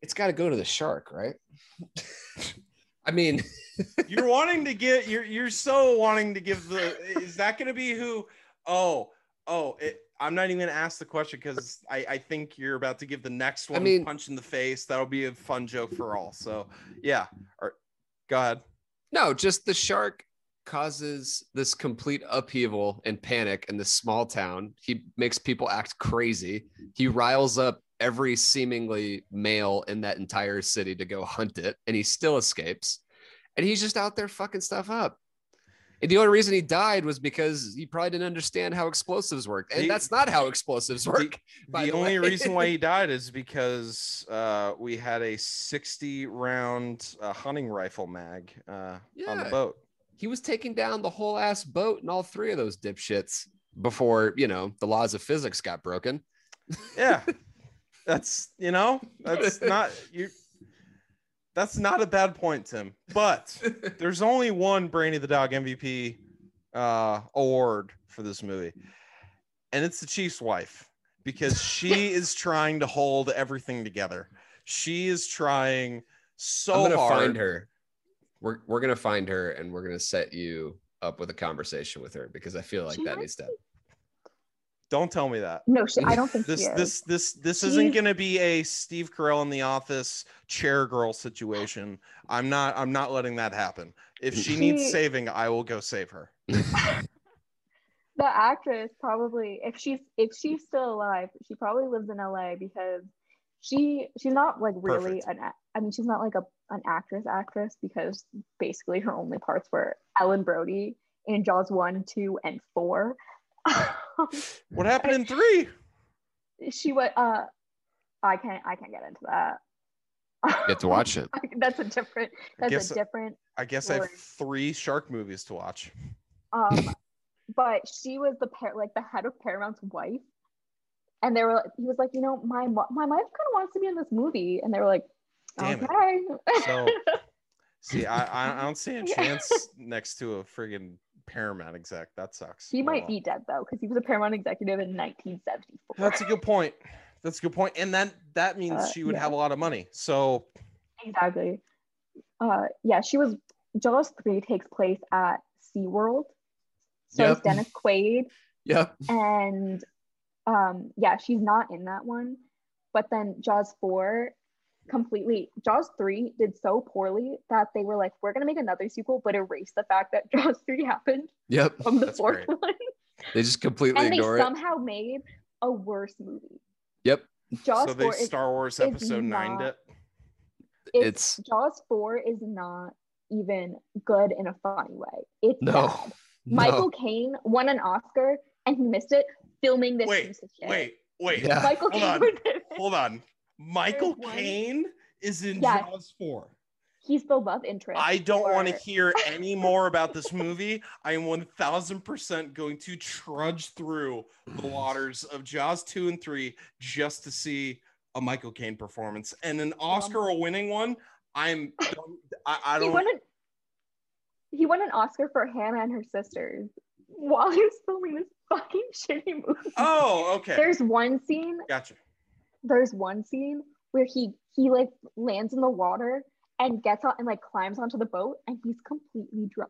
It's got to go to the shark, right? I mean, You're wanting to get you're you're so wanting to give the is that going to be who? Oh oh, it, I'm not even going to ask the question because I I think you're about to give the next one mean- punch in the face. That'll be a fun joke for all. So yeah, or, go ahead. no, just the shark causes this complete upheaval and panic in this small town. He makes people act crazy. He riles up every seemingly male in that entire city to go hunt it, and he still escapes. And he's just out there fucking stuff up. And the only reason he died was because he probably didn't understand how explosives worked. And The- that's not how explosives work. the the only reason why he died is because uh, we had a 60 round uh, hunting rifle mag uh, on the boat. he was taking down the whole ass boat and all three of those dipshits before, you know, the laws of physics got broken. Yeah, that's you know that's not you. That's not a bad point, Tim. But there's only one Brainy the Dog MVP uh, award for this movie, and it's the Chief's wife because she is trying to hold everything together. She is trying so I'm gonna hard. find her. We're we're gonna find her and we're gonna set you up with a conversation with her because I feel like She that needs to. Don't tell me that. No, she, I don't think This she is. this this this isn't going to be a Steve Carell in the office chair girl situation. I'm not I'm not letting that happen. If she needs saving, I will go save her. the actress probably if she's if she's still alive she probably lives in la because she she's not like really Perfect. an I mean she's not like a an actress actress because basically her only parts were ellen brody in jaws 1 2 and 4 What happened in 3? she was uh i can't i can't get into that You have to watch it. that's a different that's guess- a different I guess I have 3 shark movies to watch. Um, but she was the par- like the head of Paramount's wife, and they were. He was like, you know, my my wife kind of wants to be in this movie, and they were like, Damn it. okay. So- See, I I- I don't see a chance next to a friggin' Paramount exec. That sucks. he might be dead though, because he was a Paramount executive in 1974. That's a good point. That's a good point. And that that means Uh, she would yeah. have a lot of money. So exactly. Uh, yeah, she was. Jaws three takes place at SeaWorld. So Yep. it's Dennis Quaid, Yep. and um yeah she's not in that one but then jaws 4 completely jaws 3 did so poorly that they were like we're going to make another sequel but erase the fact that jaws 3 happened Yep. from the fourth great. one They just completely and they ignore it. somehow made a worse movie Yep. jaws so they 4 is, Star Wars episode 9 not- it. it's, It's jaws 4 is not even good in a funny way it's no. bad. michael no. caine won an oscar and he missed it filming this Wait, piece of shit Wait, wait. Yeah. michael Hold caine on. was in it. Hold on. Michael Caine is in Yes. Jaws 4. he's the love interest I don't want to hear any more about this movie. I am 1000% going to trudge through the waters of Jaws 2 and 3 just to see a Michael Caine performance and an Oscar winning one. I'm I, I don't won an he won an Oscar for Hannah and her sisters while he was filming this fucking shitty movie. Oh, okay. There's one scene. Gotcha. There's one scene where he he like lands in the water and gets out and like climbs onto the boat and he's completely dry.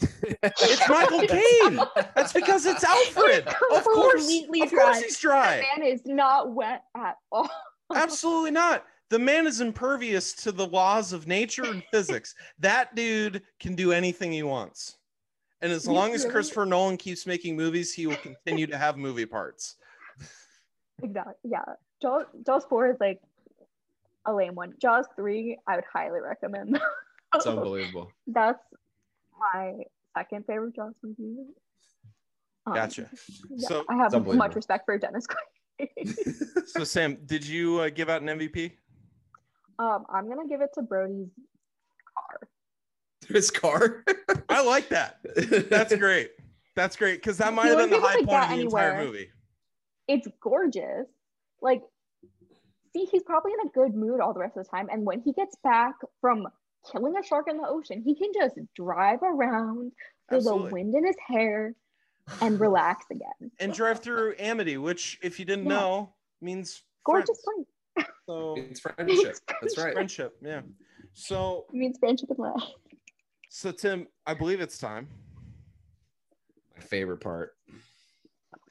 It's Michael Caine. That's because it's Alfred. Of course. Completely Of course he's dry. The man is not wet at all. Absolutely not. The man is impervious to the laws of nature and physics. That dude can do anything he wants. And as long as Christopher Nolan keeps making movies, he will continue to have movie parts. Exactly. Yeah. Jaws, Jaws 4 is like a lame one. Jaws 3, I would highly recommend. It's unbelievable. That's my second favorite Jaws movie. Um, Gotcha. yeah, So- I have much respect for Dennis Quaid. So, Sam, did you uh, give out an MVP? um, I'm gonna give it to Brody's car. his car. I like that. That's great. That's great because that might have been the high point of the entire movie. It's gorgeous. Like, see, he's probably in a good mood all the rest of the time. And when he gets back from killing a shark in the ocean, he can just drive around, feel the wind in his hair, and relax again. And drive through Amity, which, if you didn't Yeah. know, means Gorgeous friends. place. So it's friendship. That's right. friendship. Yeah. So, It means friendship and love. so Tim, I believe it's time. My favorite part.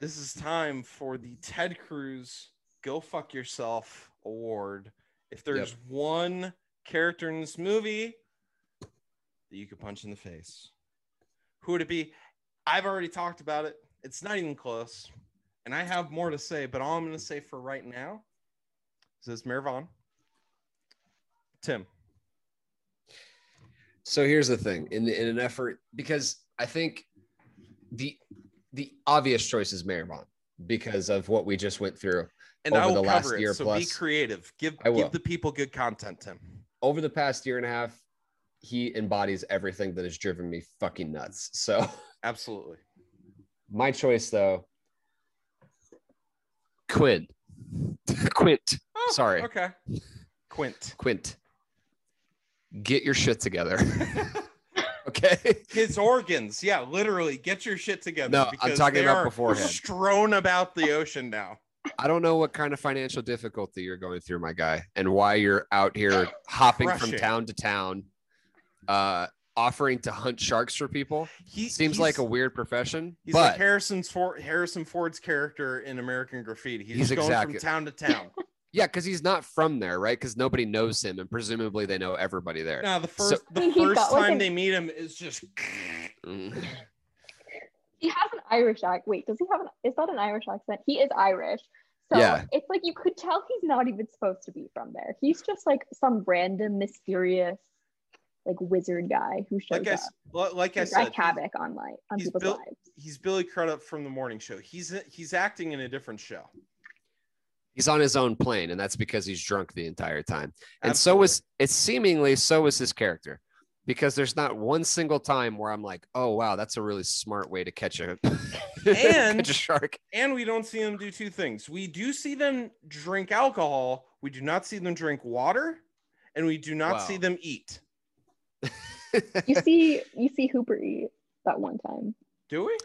This is time for the Ted Cruz Go Fuck Yourself Award. If there's one character in this movie that you could punch in the face, who would it be? I've already talked about it. It's not even close. And I have more to say, but all I'm going to say for right now is it's Mayor Vaughn. Tim. So here's the thing: in in an effort, because I think the the obvious choice is Mayor Vaughn because of what we just went through And Over I will the last it. year so be creative. Give give the people good content, Tim. over the past year and a half. He embodies everything that has driven me fucking nuts. So Absolutely. my choice, though, Quinn, Quint, Oh, Sorry. Okay. Quint. Quint, get your shit together. okay. His organs. Yeah, literally. Get your shit together. No, I'm talking about beforehand. Strewn about the ocean now. I don't know what kind of financial difficulty you're going through, my guy, and why you're out here hopping from town to town, uh, offering to hunt sharks for people. He Seems like a weird profession, He's like Harrison's Ford, Harrison Ford's character in American Graffiti. He's, He's going exactly- from town to town. yeah, because he's not from there, right? Because nobody knows him, and presumably they know everybody there. now the So- first the first got, like, time an- they meet him is just. He has an Irish accent. Wait, does he have an? Is that an Irish accent? He is Irish. So Yeah. it's like you could tell he's not even supposed to be from there. He's just like some random mysterious, like wizard guy who shows like I up. like I to said. wreak havoc on like on people's built- lives. He's Billy Crudup from the morning show. He's he's acting in a different show. He's on his own plane, and that's because he's drunk the entire time. And so Absolutely. was it's seemingly so is his character, because there's not one single time where I'm like, oh wow, that's a really smart way to catch a And- catch a shark. and we don't see them do two things. We do see them drink alcohol. We do not see them drink water, and we do not see them eat. You see, you see Hooper eat that one time. Do we?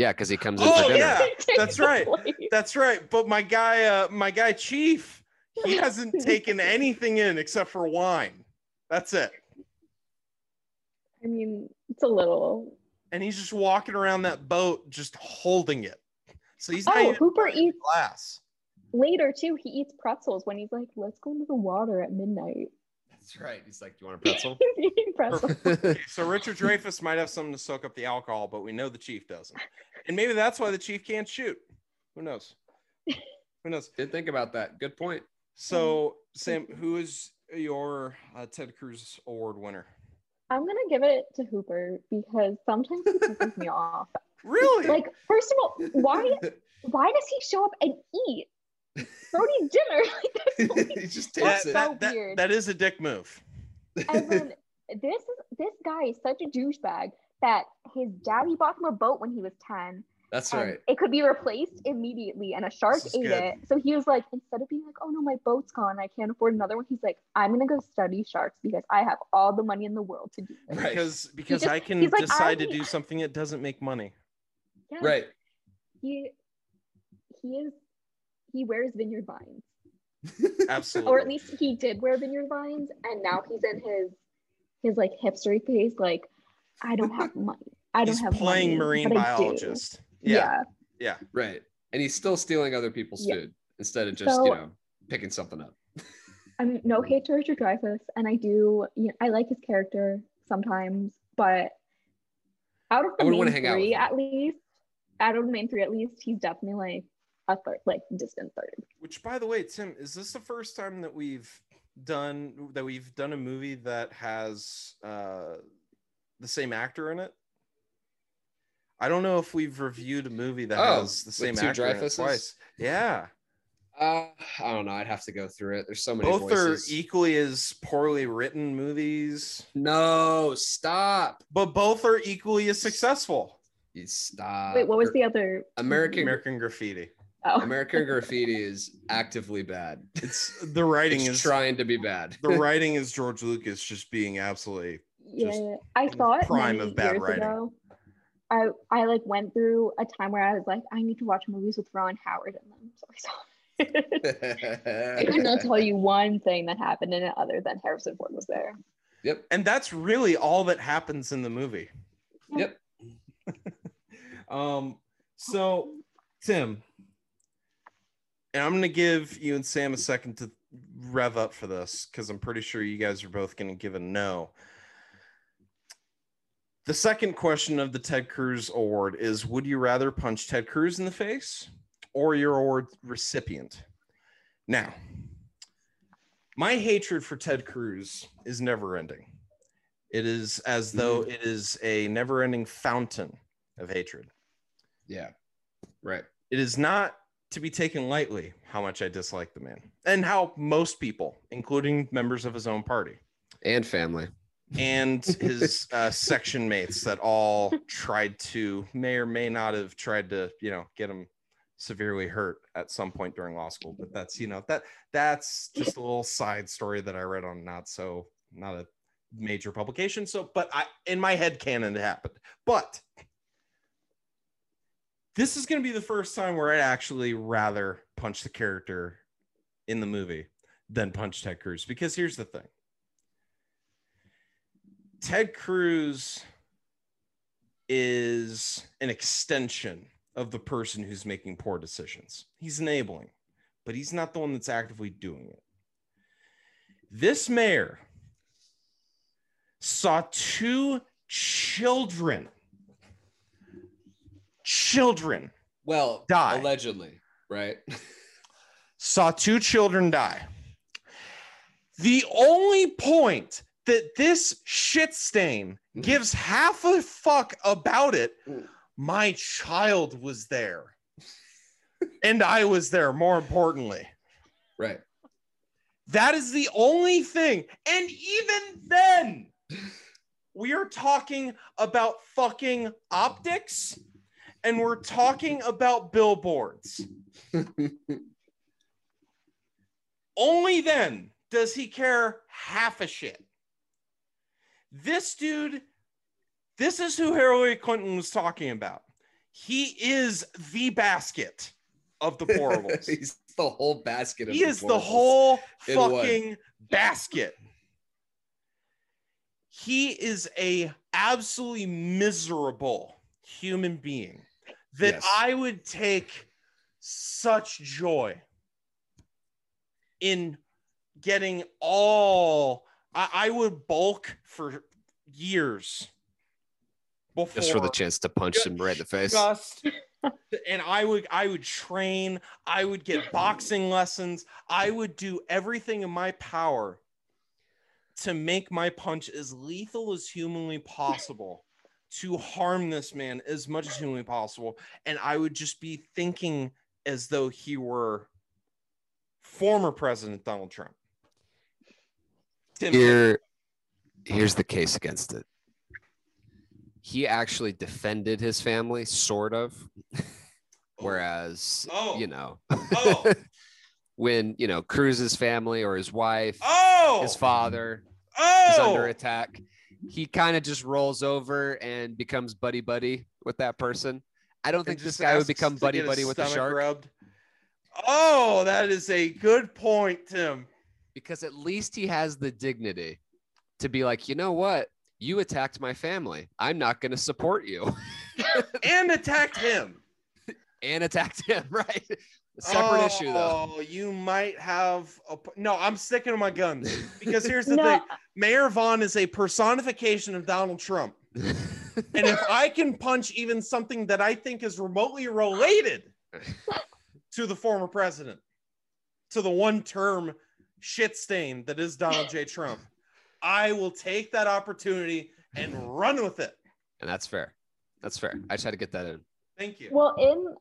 Yeah, because he comes in Oh, for dinner. yeah. That's right. That's right. But my guy, uh, my guy Chief, he hasn't taken anything in except for wine. That's it. I mean, it's a little. And he's just walking around that boat, just holding it. So he's not Oh, Hooper eats glass. later too. He eats pretzels when he's like, "Let's go into the water at midnight." That's right. He's like, "Do you want a pretzel?" He's eating pretzels. Okay, so Richard Dreyfuss might have something to soak up the alcohol, but we know the chief doesn't. And maybe that's why the chief can't shoot. Who knows? Who knows? Didn't think about that. Good point. So, Sam, who is your uh, Ted Cruz Award winner? I'm gonna give it to Hooper because sometimes he pisses me off. Really? Like, first of all, why why does he show up and eat Brody's dinner? Like, that's he just that, takes it. so that, that, weird. that is a dick move. and then this this guy is such a douchebag that his daddy bought him a boat when he was 10 That's right. it could be replaced immediately and a shark ate good. it so he was like instead of being like oh no my boat's gone i can't afford another one he's like i'm gonna go study sharks because i have all the money in the world to do this Right. Because because just- I can he's like, decide to do something that doesn't make money. Yeah, Right. he he is he wears vineyard vines Absolutely. or at least he did wear vineyard vines and now he's in his his like hipstery phase like i don't have money i don't he's have playing money, marine but I do." biologist. Yeah. yeah yeah. Right. And he's still stealing other people's Yeah. food instead of just, So- you know, picking something up. I'm no hate to Richard Dreyfuss, and I do. You know, I like his character sometimes, but out of the wouldn't main wanna hang three, him. at least, out of the main three, at least, he's definitely like a third, like distant third. Which, by the way, Tim, is this the first time that we've done that we've done a movie that has uh, the same actor in it? I don't know if we've reviewed a movie that Oh, has the same two actor in it twice. Yeah, Uh, I don't know. I'd have to go through it. There's so many Both voices. are equally as poorly written movies, no, stop. but both are equally as successful. You stop. Wait, what was the other? American American Graffiti. Oh, American Graffiti is actively bad. It's the writing It's is trying to be bad. the writing is George Lucas just being absolutely yeah. just I thought prime many of bad years writing. ago. I I like went through a time where I was like, I need to watch movies with Ron Howard in them. So I saw. I could not tell you one thing that happened in it other than Harrison Ford was there. Yep. and that's really all that happens in the movie. Yep. Um so Tim and I'm going to give you and Sam a second to rev up for this cuz I'm pretty sure you guys are both going to give a no. The second question of the Ted Cruz award is would you rather punch Ted Cruz in the face or your award recipient? Now, my hatred for Ted Cruz is never ending. It is as mm-hmm. though it is a never ending fountain of hatred. Yeah. Right. It is not to be taken lightly how much I dislike the man and how most people, including members of his own party And family. and his uh, section mates, that all tried to, may or may not have tried to, you know, get him severely hurt at some point during law school. But that's, you know, that that's just a little side story that I read on not so, not a major publication. So, but I, in my head canon, it happened. But this is going to be the first time where I'd actually rather punch the character in the movie than punch Ted Cruz. Because here's the thing Ted Cruz is an extension of the person who's making poor decisions. He's enabling, but he's not the one that's actively doing it. This mayor saw two children, children Well, Die. allegedly, right? saw two children die. The only point that this shit stain mm-hmm. gives half a fuck about it, mm. my child was there. And I was there, more importantly. right. That is the only thing. And even then, we are talking about fucking optics and we're talking about billboards. Only then does he care half a shit. This dude, this is who Hillary Clinton was talking about. He is the basket of the deplorables. He's the whole basket of he is the whole fucking basket. He is a absolutely miserable human being that Yes. I would take such joy in getting all I, I would bulk for years before just for the chance to punch him right in the face. just and I would I would train, I would get boxing lessons, I would do everything in my power to make my punch as lethal as humanly possible to harm this man as much as humanly possible and I would just be thinking as though he were former president Donald Trump. Tim, Here, here's the case against it. He actually defended his family, sort of. Oh. Whereas, Oh. you know, Oh. when you know Cruz's family or his wife, oh, his father oh, is under attack, he kind of just rolls over and becomes buddy buddy with that person. I don't and think this guy would become buddy buddy with the stomach shark rubbed. Oh, that is a good point, Tim. because at least he has the dignity to be like, you know what? You attacked my family. I'm not going to support you. And attacked him. and attacked him, right? A separate issue though. Oh, you might have a p- no. I'm sticking to my guns because here's the no, thing: Mayor Vaughn is a personification of Donald Trump, and if I can punch even something that I think is remotely related to the former president, to the one-term shit stain that is Donald J. Trump, I will take that opportunity and run with it. and that's fair. That's fair. I just had to get that in. Thank you. well, in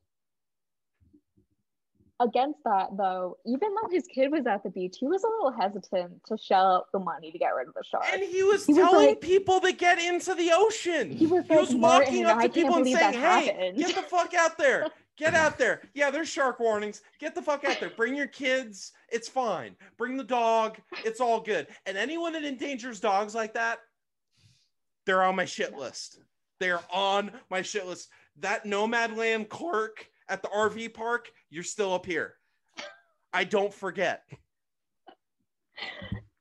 against that though, even though his kid was at the beach, he was a little hesitant to shell out the money to get rid of the shark. And he was He was telling like- people to get into the ocean. He was like, walking up to people and saying, "Hey, happened." get the fuck out there! Get out there! Yeah, there's shark warnings. Get the fuck out there. Bring your kids. It's fine. Bring the dog. It's all good. And anyone that endangers dogs like that, they're on my shit list. They're on my shit list. That Nomadland clerk at the RV park, you're still up here. I don't forget.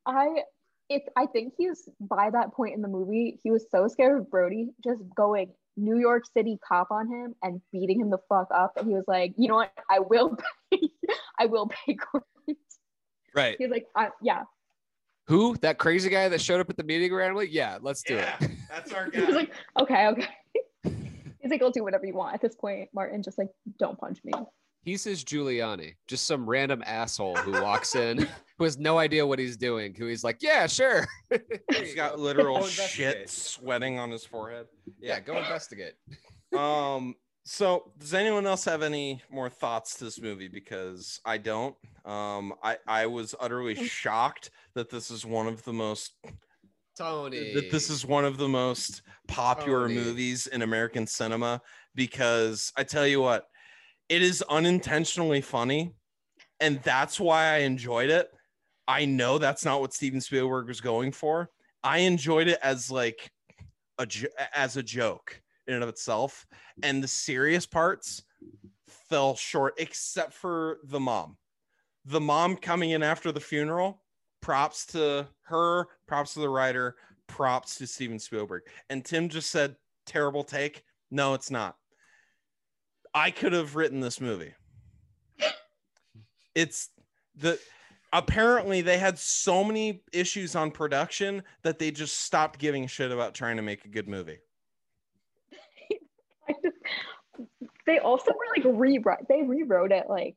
I it's I think he's by that point in the movie, he was so scared of Brody just going New York City cop on him and beating him the fuck up. And he was like, you know what? I will pay I will pay court. Right. He's like, I, yeah. Who? That crazy guy that showed up at the meeting randomly? Yeah, let's do Yeah, it. that's our He was like, okay, okay. He's like, I'll do whatever you want. At this point, Martin just like, don't punch me. He's says Giuliani, just some random asshole who walks in, who has no idea what he's doing, who he's like, yeah, sure. He's got literal shit sweating on his forehead. Yeah, go investigate. um so does anyone else have any more thoughts to this movie because i don't um i i was utterly shocked that this is one of the most Tony. that this is one of the most popular Tony. movies in american cinema because i tell you what it is unintentionally funny and that's why i enjoyed it. I know that's not what steven spielberg was going for. I enjoyed it as like a as a joke in and of itself and the serious parts fell short except for the mom. The mom coming in after the funeral props to her props to the writer props to steven spielberg. And tim just said terrible take. No it's not i could have written this movie it's the apparently they had so many issues on production that they just stopped giving shit about trying to make a good movie I just, they also were like rewrite. They rewrote it like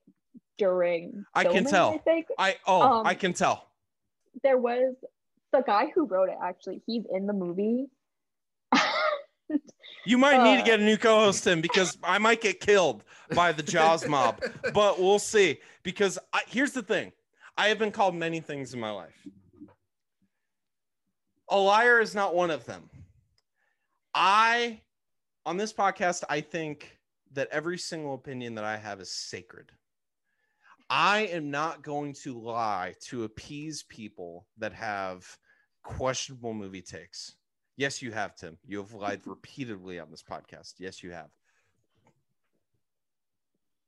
during. I can tell. I think i oh Um, i can tell there was the guy who wrote it. Actually, he's in the movie. You might need to Uh, get a new co-host Tim because I might get killed by the Jaws mob, but we'll see. Because I, here's the thing: I have been called many things in my life. A liar is not one of them. I, on this podcast, I think that every single opinion that I have is sacred. I am not going to lie to appease people that have questionable movie takes. Yes, you have, Tim. You have lied repeatedly on this podcast. Yes, you have.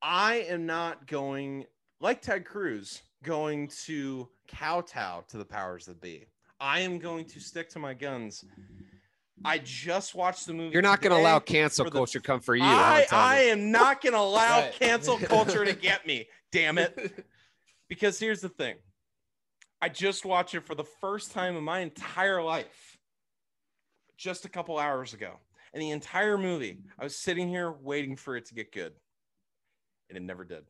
I am not going, like Ted Cruz, going to kowtow to the powers that be. I am going to stick to my guns. I just watched the movie. You're not going to allow cancel for the- culture come for you. I, I'm telling I you. am not going to allow Right. cancel culture to get me. Damn it. Because here's the thing I just watched it for the first time in my entire life just a couple hours ago. And the entire movie, I was sitting here waiting for it to get good. And it never did.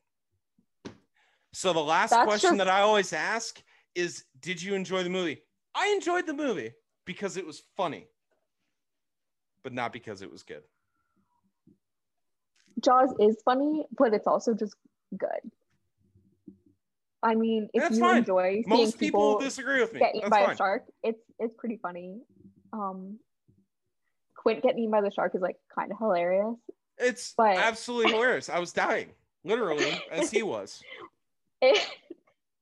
So the last That's question just- that I always ask is Did you enjoy the movie? I enjoyed the movie because it was funny, but not because it was good. Jaws is funny, but it's also just good. I mean, if That's you fine. enjoy seeing Most people people disagree with me. get eaten That's by fine. a shark, it's it's pretty funny. Um, Quint getting eaten by the shark is like kind of hilarious. It's But- absolutely hilarious. I was dying, literally, as he was. It,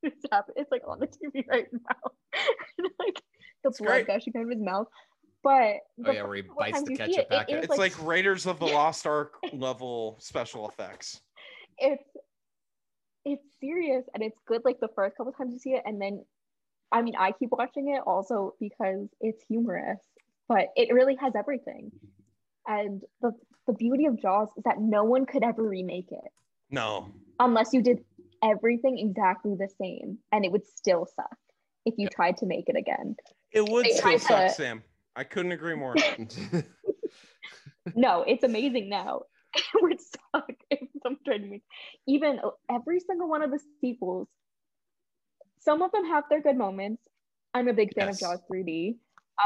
it's happened. It's like on the TV right now, like the It's blood great. gushing out of his mouth. But Oh, yeah, where he first bites times the you see ketchup it, it packet. is, It's like, Raiders of the Lost Ark level special effects. it's it's serious and it's good like the first couple times you see it and then i mean i keep watching it also because it's humorous but it really has everything. And the the beauty of jaws is that no one could ever remake it. No, unless you did everything exactly the same and it would still suck if you tried to make it again. It would They still suck, to- Sam. I couldn't agree more. no it's amazing now. It would suck if someone tried to make even every single one of the sequels some of them have their good moments. I'm a big fan Yes. of jaws 3d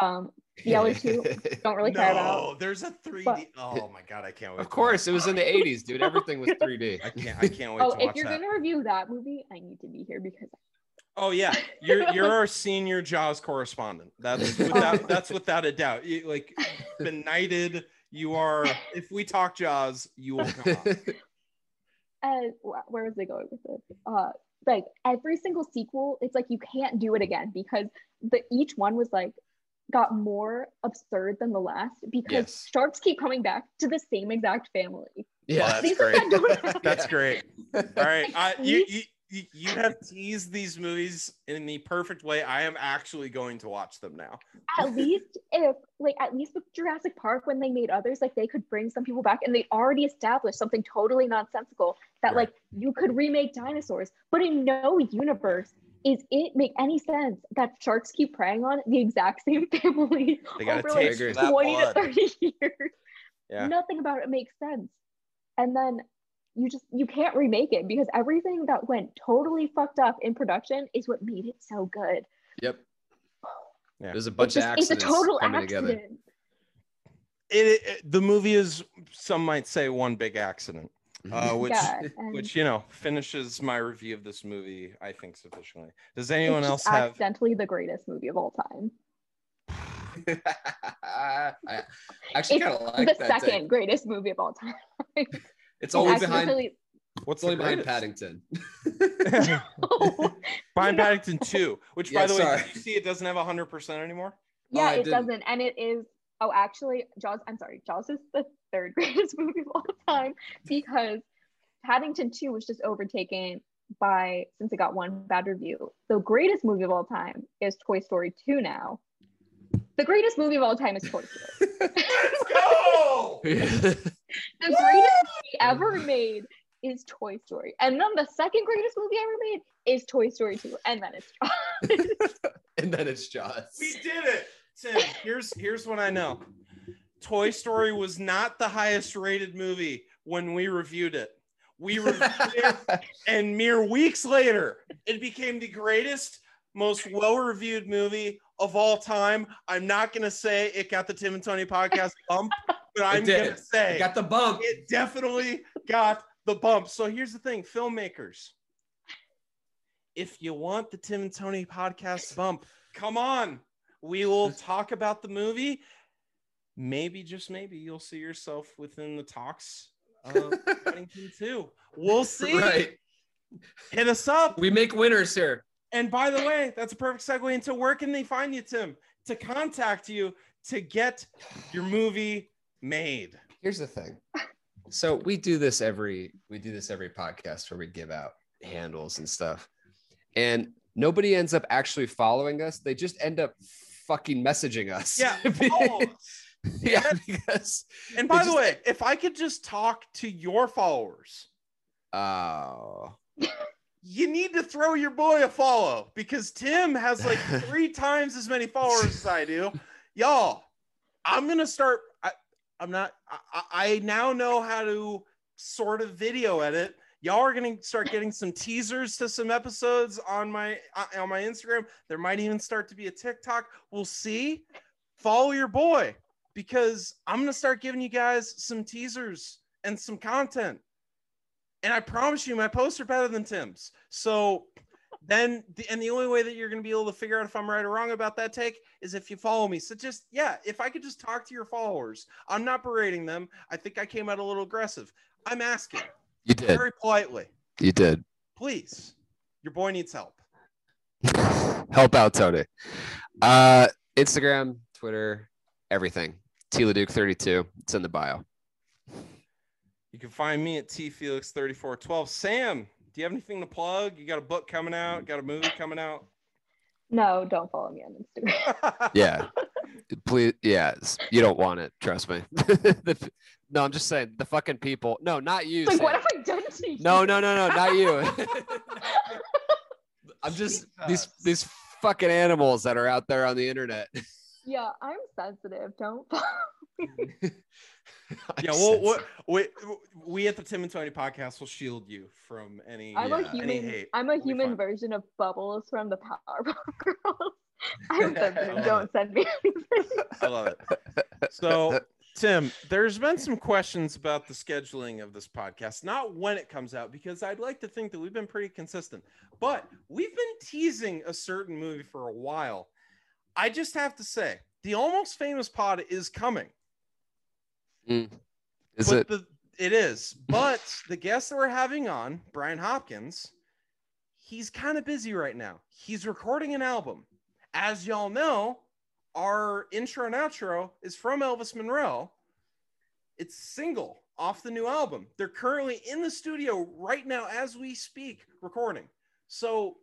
Um, the other two don't really care about. No, there's a 3D. But- oh my god, I can't wait. Of course, it was in the 80s, dude. Everything was 3D. I can't. I can't wait Oh, to if watch you're that. gonna review that movie, I need to be here because Oh yeah, you're you're our senior Jaws correspondent. That's without that's without a doubt. You, like benighted. You are. If we talk Jaws, you will come on. uh, where was I going with this? Uh, like every single sequel, it's like you can't do it again because the each one was like got more absurd than the last because Yes. sharks keep coming back to the same exact family. Well, that's great. that. That's Yeah. great. All right, I, you, you you you have teased these movies in the perfect way. I am actually going to watch them now. at least if like at least with Jurassic Park when they made others like they could bring some people back and they already established something totally nonsensical that Right. like you could remake dinosaurs but in no universe is it make any sense that sharks keep preying on the exact same family They got over to like for 20 to 30 years Yeah. nothing about it makes sense and then you just you can't remake it because everything that went totally fucked up in production is what made it so good Yep. Yeah. There's a it's, bunch just, of it's a accidents total coming accident together. It, it- the movie is some might say one big accident, uh, which yeah, which you know finishes my review of this movie. I think sufficiently. Does anyone it's else have? accidentally the greatest movie of all time. I actually kind of like the that. second take. great movie of all time. It's only It's behind. What's only the behind greatest? Paddington. behind No. Paddington Two, which by the way, sorry. did you see it doesn't have hundred percent anymore. yeah, I it didn't. doesn't, and it is. Oh, actually, Jaws. I'm sorry, Jaws is the third greatest movie of all time because Paddington Two was just overtaken by since it got one bad review. The greatest movie of all time is Toy Story Two. Now, the greatest movie of all time is Toy Story. Let's go! the greatest movie ever made is Toy Story. And then the second greatest movie ever made is Toy Story 2. And then it's Jaws. and then it's Jaws. We did it, Tim. Here's here's what I know. Toy Story was not the highest rated movie when we reviewed it. We reviewed it, and mere weeks later, it became the greatest, most well-reviewed movie of all time. I'm not gonna say it got the Tim and Tony podcast bump, but I'm gonna say it Got the bump. it definitely got the bump. So here's the thing, filmmakers. If you want the Tim and Tony podcast bump, come on. We will talk about the movie. Maybe, just maybe, you'll see yourself within the talks of Paddington 2. We'll see. Right. Hit us up. We make winners here. And by the way, that's a perfect segue into where can they find you, Tim? To contact you to get your movie made. Here's the thing. So we do this every we do this every podcast where we give out handles and stuff. And nobody ends up actually following us. They just end up fucking messaging us. Yeah. follow us. Oh, yeah, because And by the just- way, if I could just talk to your followers, oh you need to throw your boy a follow because Tim has like three times as many followers as I do. Y'all, I'm gonna start. I, I'm not. I, I I now know how to sort of video edit. Y'all are gonna start getting some teasers to some episodes on my uh, on my Instagram. There might even start to be a TikTok. We'll see. Follow your boy because I'm gonna start giving you guys some teasers and some content. And I promise you, my posts are better than Tim's. So then, the, and the only way that you're going to be able to figure out if I'm right or wrong about that take is if you follow me. So just, yeah, if I could just talk to your followers, I'm not berating them. I think I came out a little aggressive. I'm asking you did. very politely, You did. please, your boy needs help. Help out Tony. Uh Instagram, Twitter, everything. Tila Duke 32. It's in the bio. You can find me at T Felix 3412. Sam, do you have anything to plug? You got a book coming out? Got a movie coming out? no, don't follow me on Instagram. Yeah. Please, yeah, you don't want it. Trust me. The- no, I'm just saying the fucking people. No, not you. like, what have I done to you? No, no, no, no, not you. I'm just these these fucking animals that are out there on the internet. Yeah, I'm sensitive. Don't yeah, well, what we, we at the Tim and Tony podcast will shield you from any, I'm Yeah, a human. I'm a will human version of Bubbles from the Powerpuff Girls. I'm sensitive. Don't send me anything. I love it. So, Tim, there's been some questions about the scheduling of this podcast, not when it comes out, because I'd like to think that we've been pretty consistent, but we've been teasing a certain movie for a while. I just have to say, the Almost Famous pod is coming. Mm. Is but it? The, it is. But the guest that we're having on, Brian Hopkins, he's kind of busy right now. He's recording an album. As y'all know, our intro and outro is from Elvis Monroe. It's single off the new album. They're currently in the studio right now as we speak, recording. So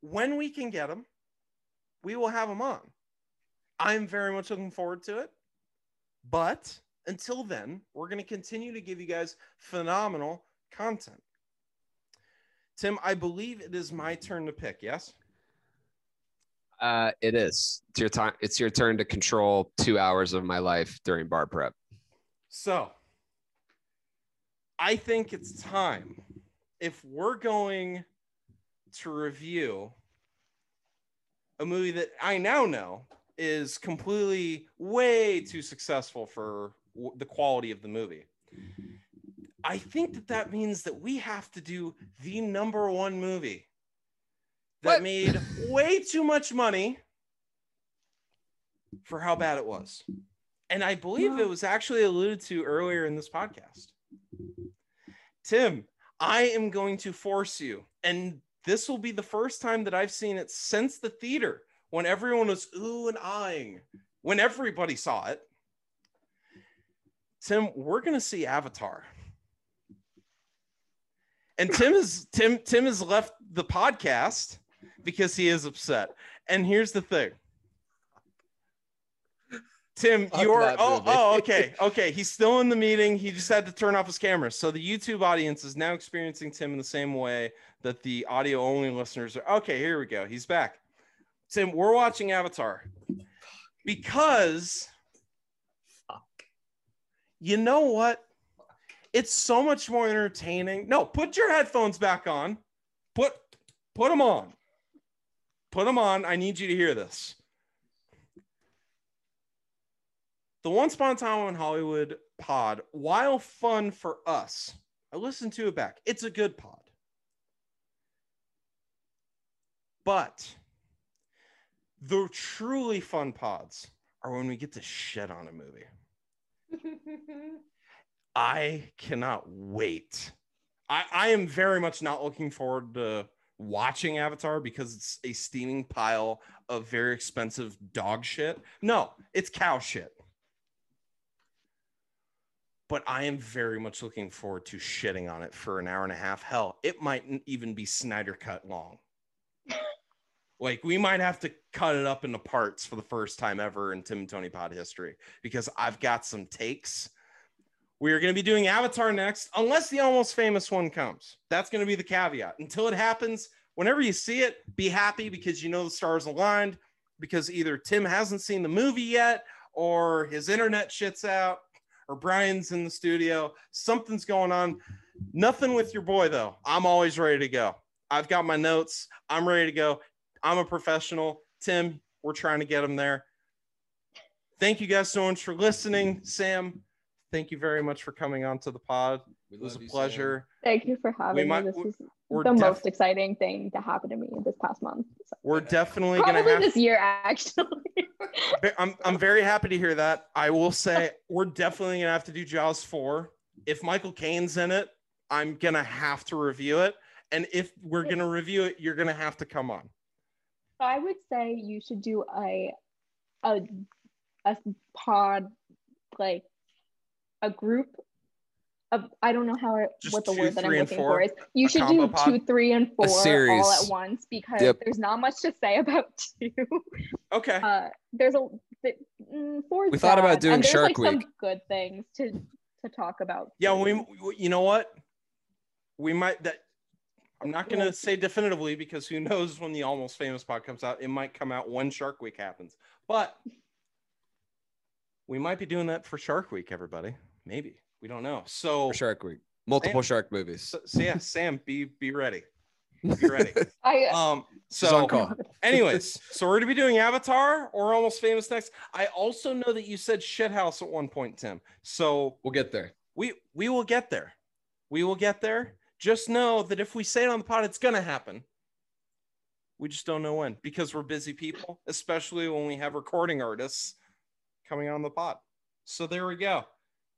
when we can get them, we will have them on. I'm very much looking forward to it. But until then, we're going to continue to give you guys phenomenal content. Tim, I believe it is my turn to pick. Yes. Uh, it is. It's your time. It's your turn to control two hours of my life during bar prep. So I think it's time if we're going to review a movie that I now know is completely way too successful for w- the quality of the movie. I think that that means that we have to do the number one movie that What? made way too much money for how bad it was. And I believe No. it was actually alluded to earlier in this podcast. Tim, I am going to force you, and this will be the first time that I've seen it since the theater when everyone was ooh and eyeing, when everybody saw it. Tim, we're gonna see Avatar. And Tim is Tim Tim has left the podcast because he is upset. And here's the thing. Tim, Fuck you're oh oh okay okay. He's still in the meeting. He just had to turn off his camera. So the YouTube audience is now experiencing Tim in the same way that the audio only listeners are. Okay, here we go. He's back. Tim, we're watching Avatar because you know what? It's so much more entertaining. No, put your headphones back on. Put put them on. Put them on. I need you to hear this. The Once Upon a Time in Hollywood pod, while fun for us, I listened to it back. It's a good pod. But the truly fun pods are when we get to shit on a movie. I cannot wait. I, I am very much not looking forward to watching Avatar because it's a steaming pile of very expensive dog shit. No, it's cow shit. But I am very much looking forward to shitting on it for an hour and a half. Hell, it might even be Snyder cut long. like we might have to cut it up into parts for the first time ever in Tim and Tony Pod history because I've got some takes. We are going to be doing Avatar next, unless the almost famous one comes. That's going to be the caveat. Until it happens, whenever you see it, be happy because you know the stars aligned. Because either Tim hasn't seen the movie yet, or his internet shits out, or Brian's in the studio. Something's going on. Nothing with your boy, though. I'm always ready to go. I've got my notes. I'm ready to go. I'm a professional. Tim, we're trying to get him there. Thank you guys so much for listening. Sam, thank you very much for coming on to the pod. It was a pleasure. Thank you for having might- me. This is the def- most exciting thing to happen to me this past month. We're definitely going to Probably have this year, actually. I'm, I'm very happy to hear that. I will say we're definitely gonna have to do Jaws 4. If Michael Caine's in it, I'm gonna have to review it. And if we're gonna review it, you're gonna have to come on. I would say you should do a a a pod like a group of I don't know how it, Just what the two, word that I'm looking four? for is. You should do pod? two, three, and four all at once because Yep. there's not much to say about two. Okay. Uh, there's a th- mm, four. is We thought about bad, doing and there's Shark like some good things to to talk about. Yeah, we we- you know what? We might that I'm not gonna say definitively because who knows when the almost famous pod comes out. It might come out when Shark Week happens. But we might be doing that for Shark Week, everybody. Maybe. We don't know. So For Shark Week. Multiple shark movies. So, so yeah, Sam, be be ready. Be ready. I Um, so call. Anyways, so we're gonna be doing Avatar or Almost Famous next. I also know that you said Shithouse at one point, Tim. So We'll get there. we we will get there. We will get there. Just know that if we say it on the pod, it's gonna happen. We just don't know when because we're busy people, especially when we have recording artists coming on the pod. So there we go.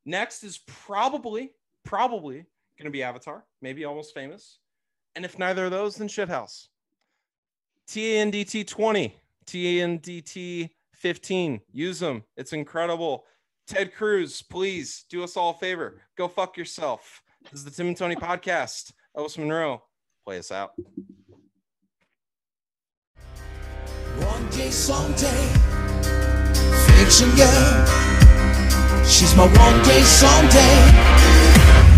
Next is probably, probably gonna be Avatar, maybe Almost Famous. And if neither of those, then Shithouse. TANDT 20, TANDT 15. Use them. It's incredible. Ted Cruz, please do us all a favor. Go fuck yourself. This is the Tim and Tony podcast. Elvis Monroe, play us out. One day, someday, fiction girl. She's my one day, someday.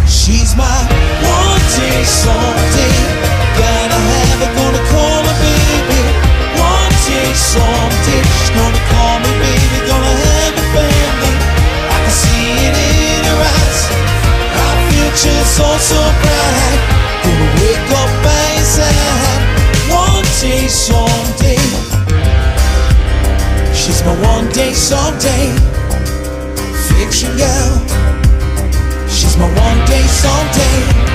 She's my one day, someday. Gotta have her, gonna call her baby. One day, someday. She's gonna call me baby, gonna have a family. I can see it in her eyes. Our future's so, so bright. Gonna wake up by his side. One day, someday. She's my one day, someday girl. She's my one day, someday.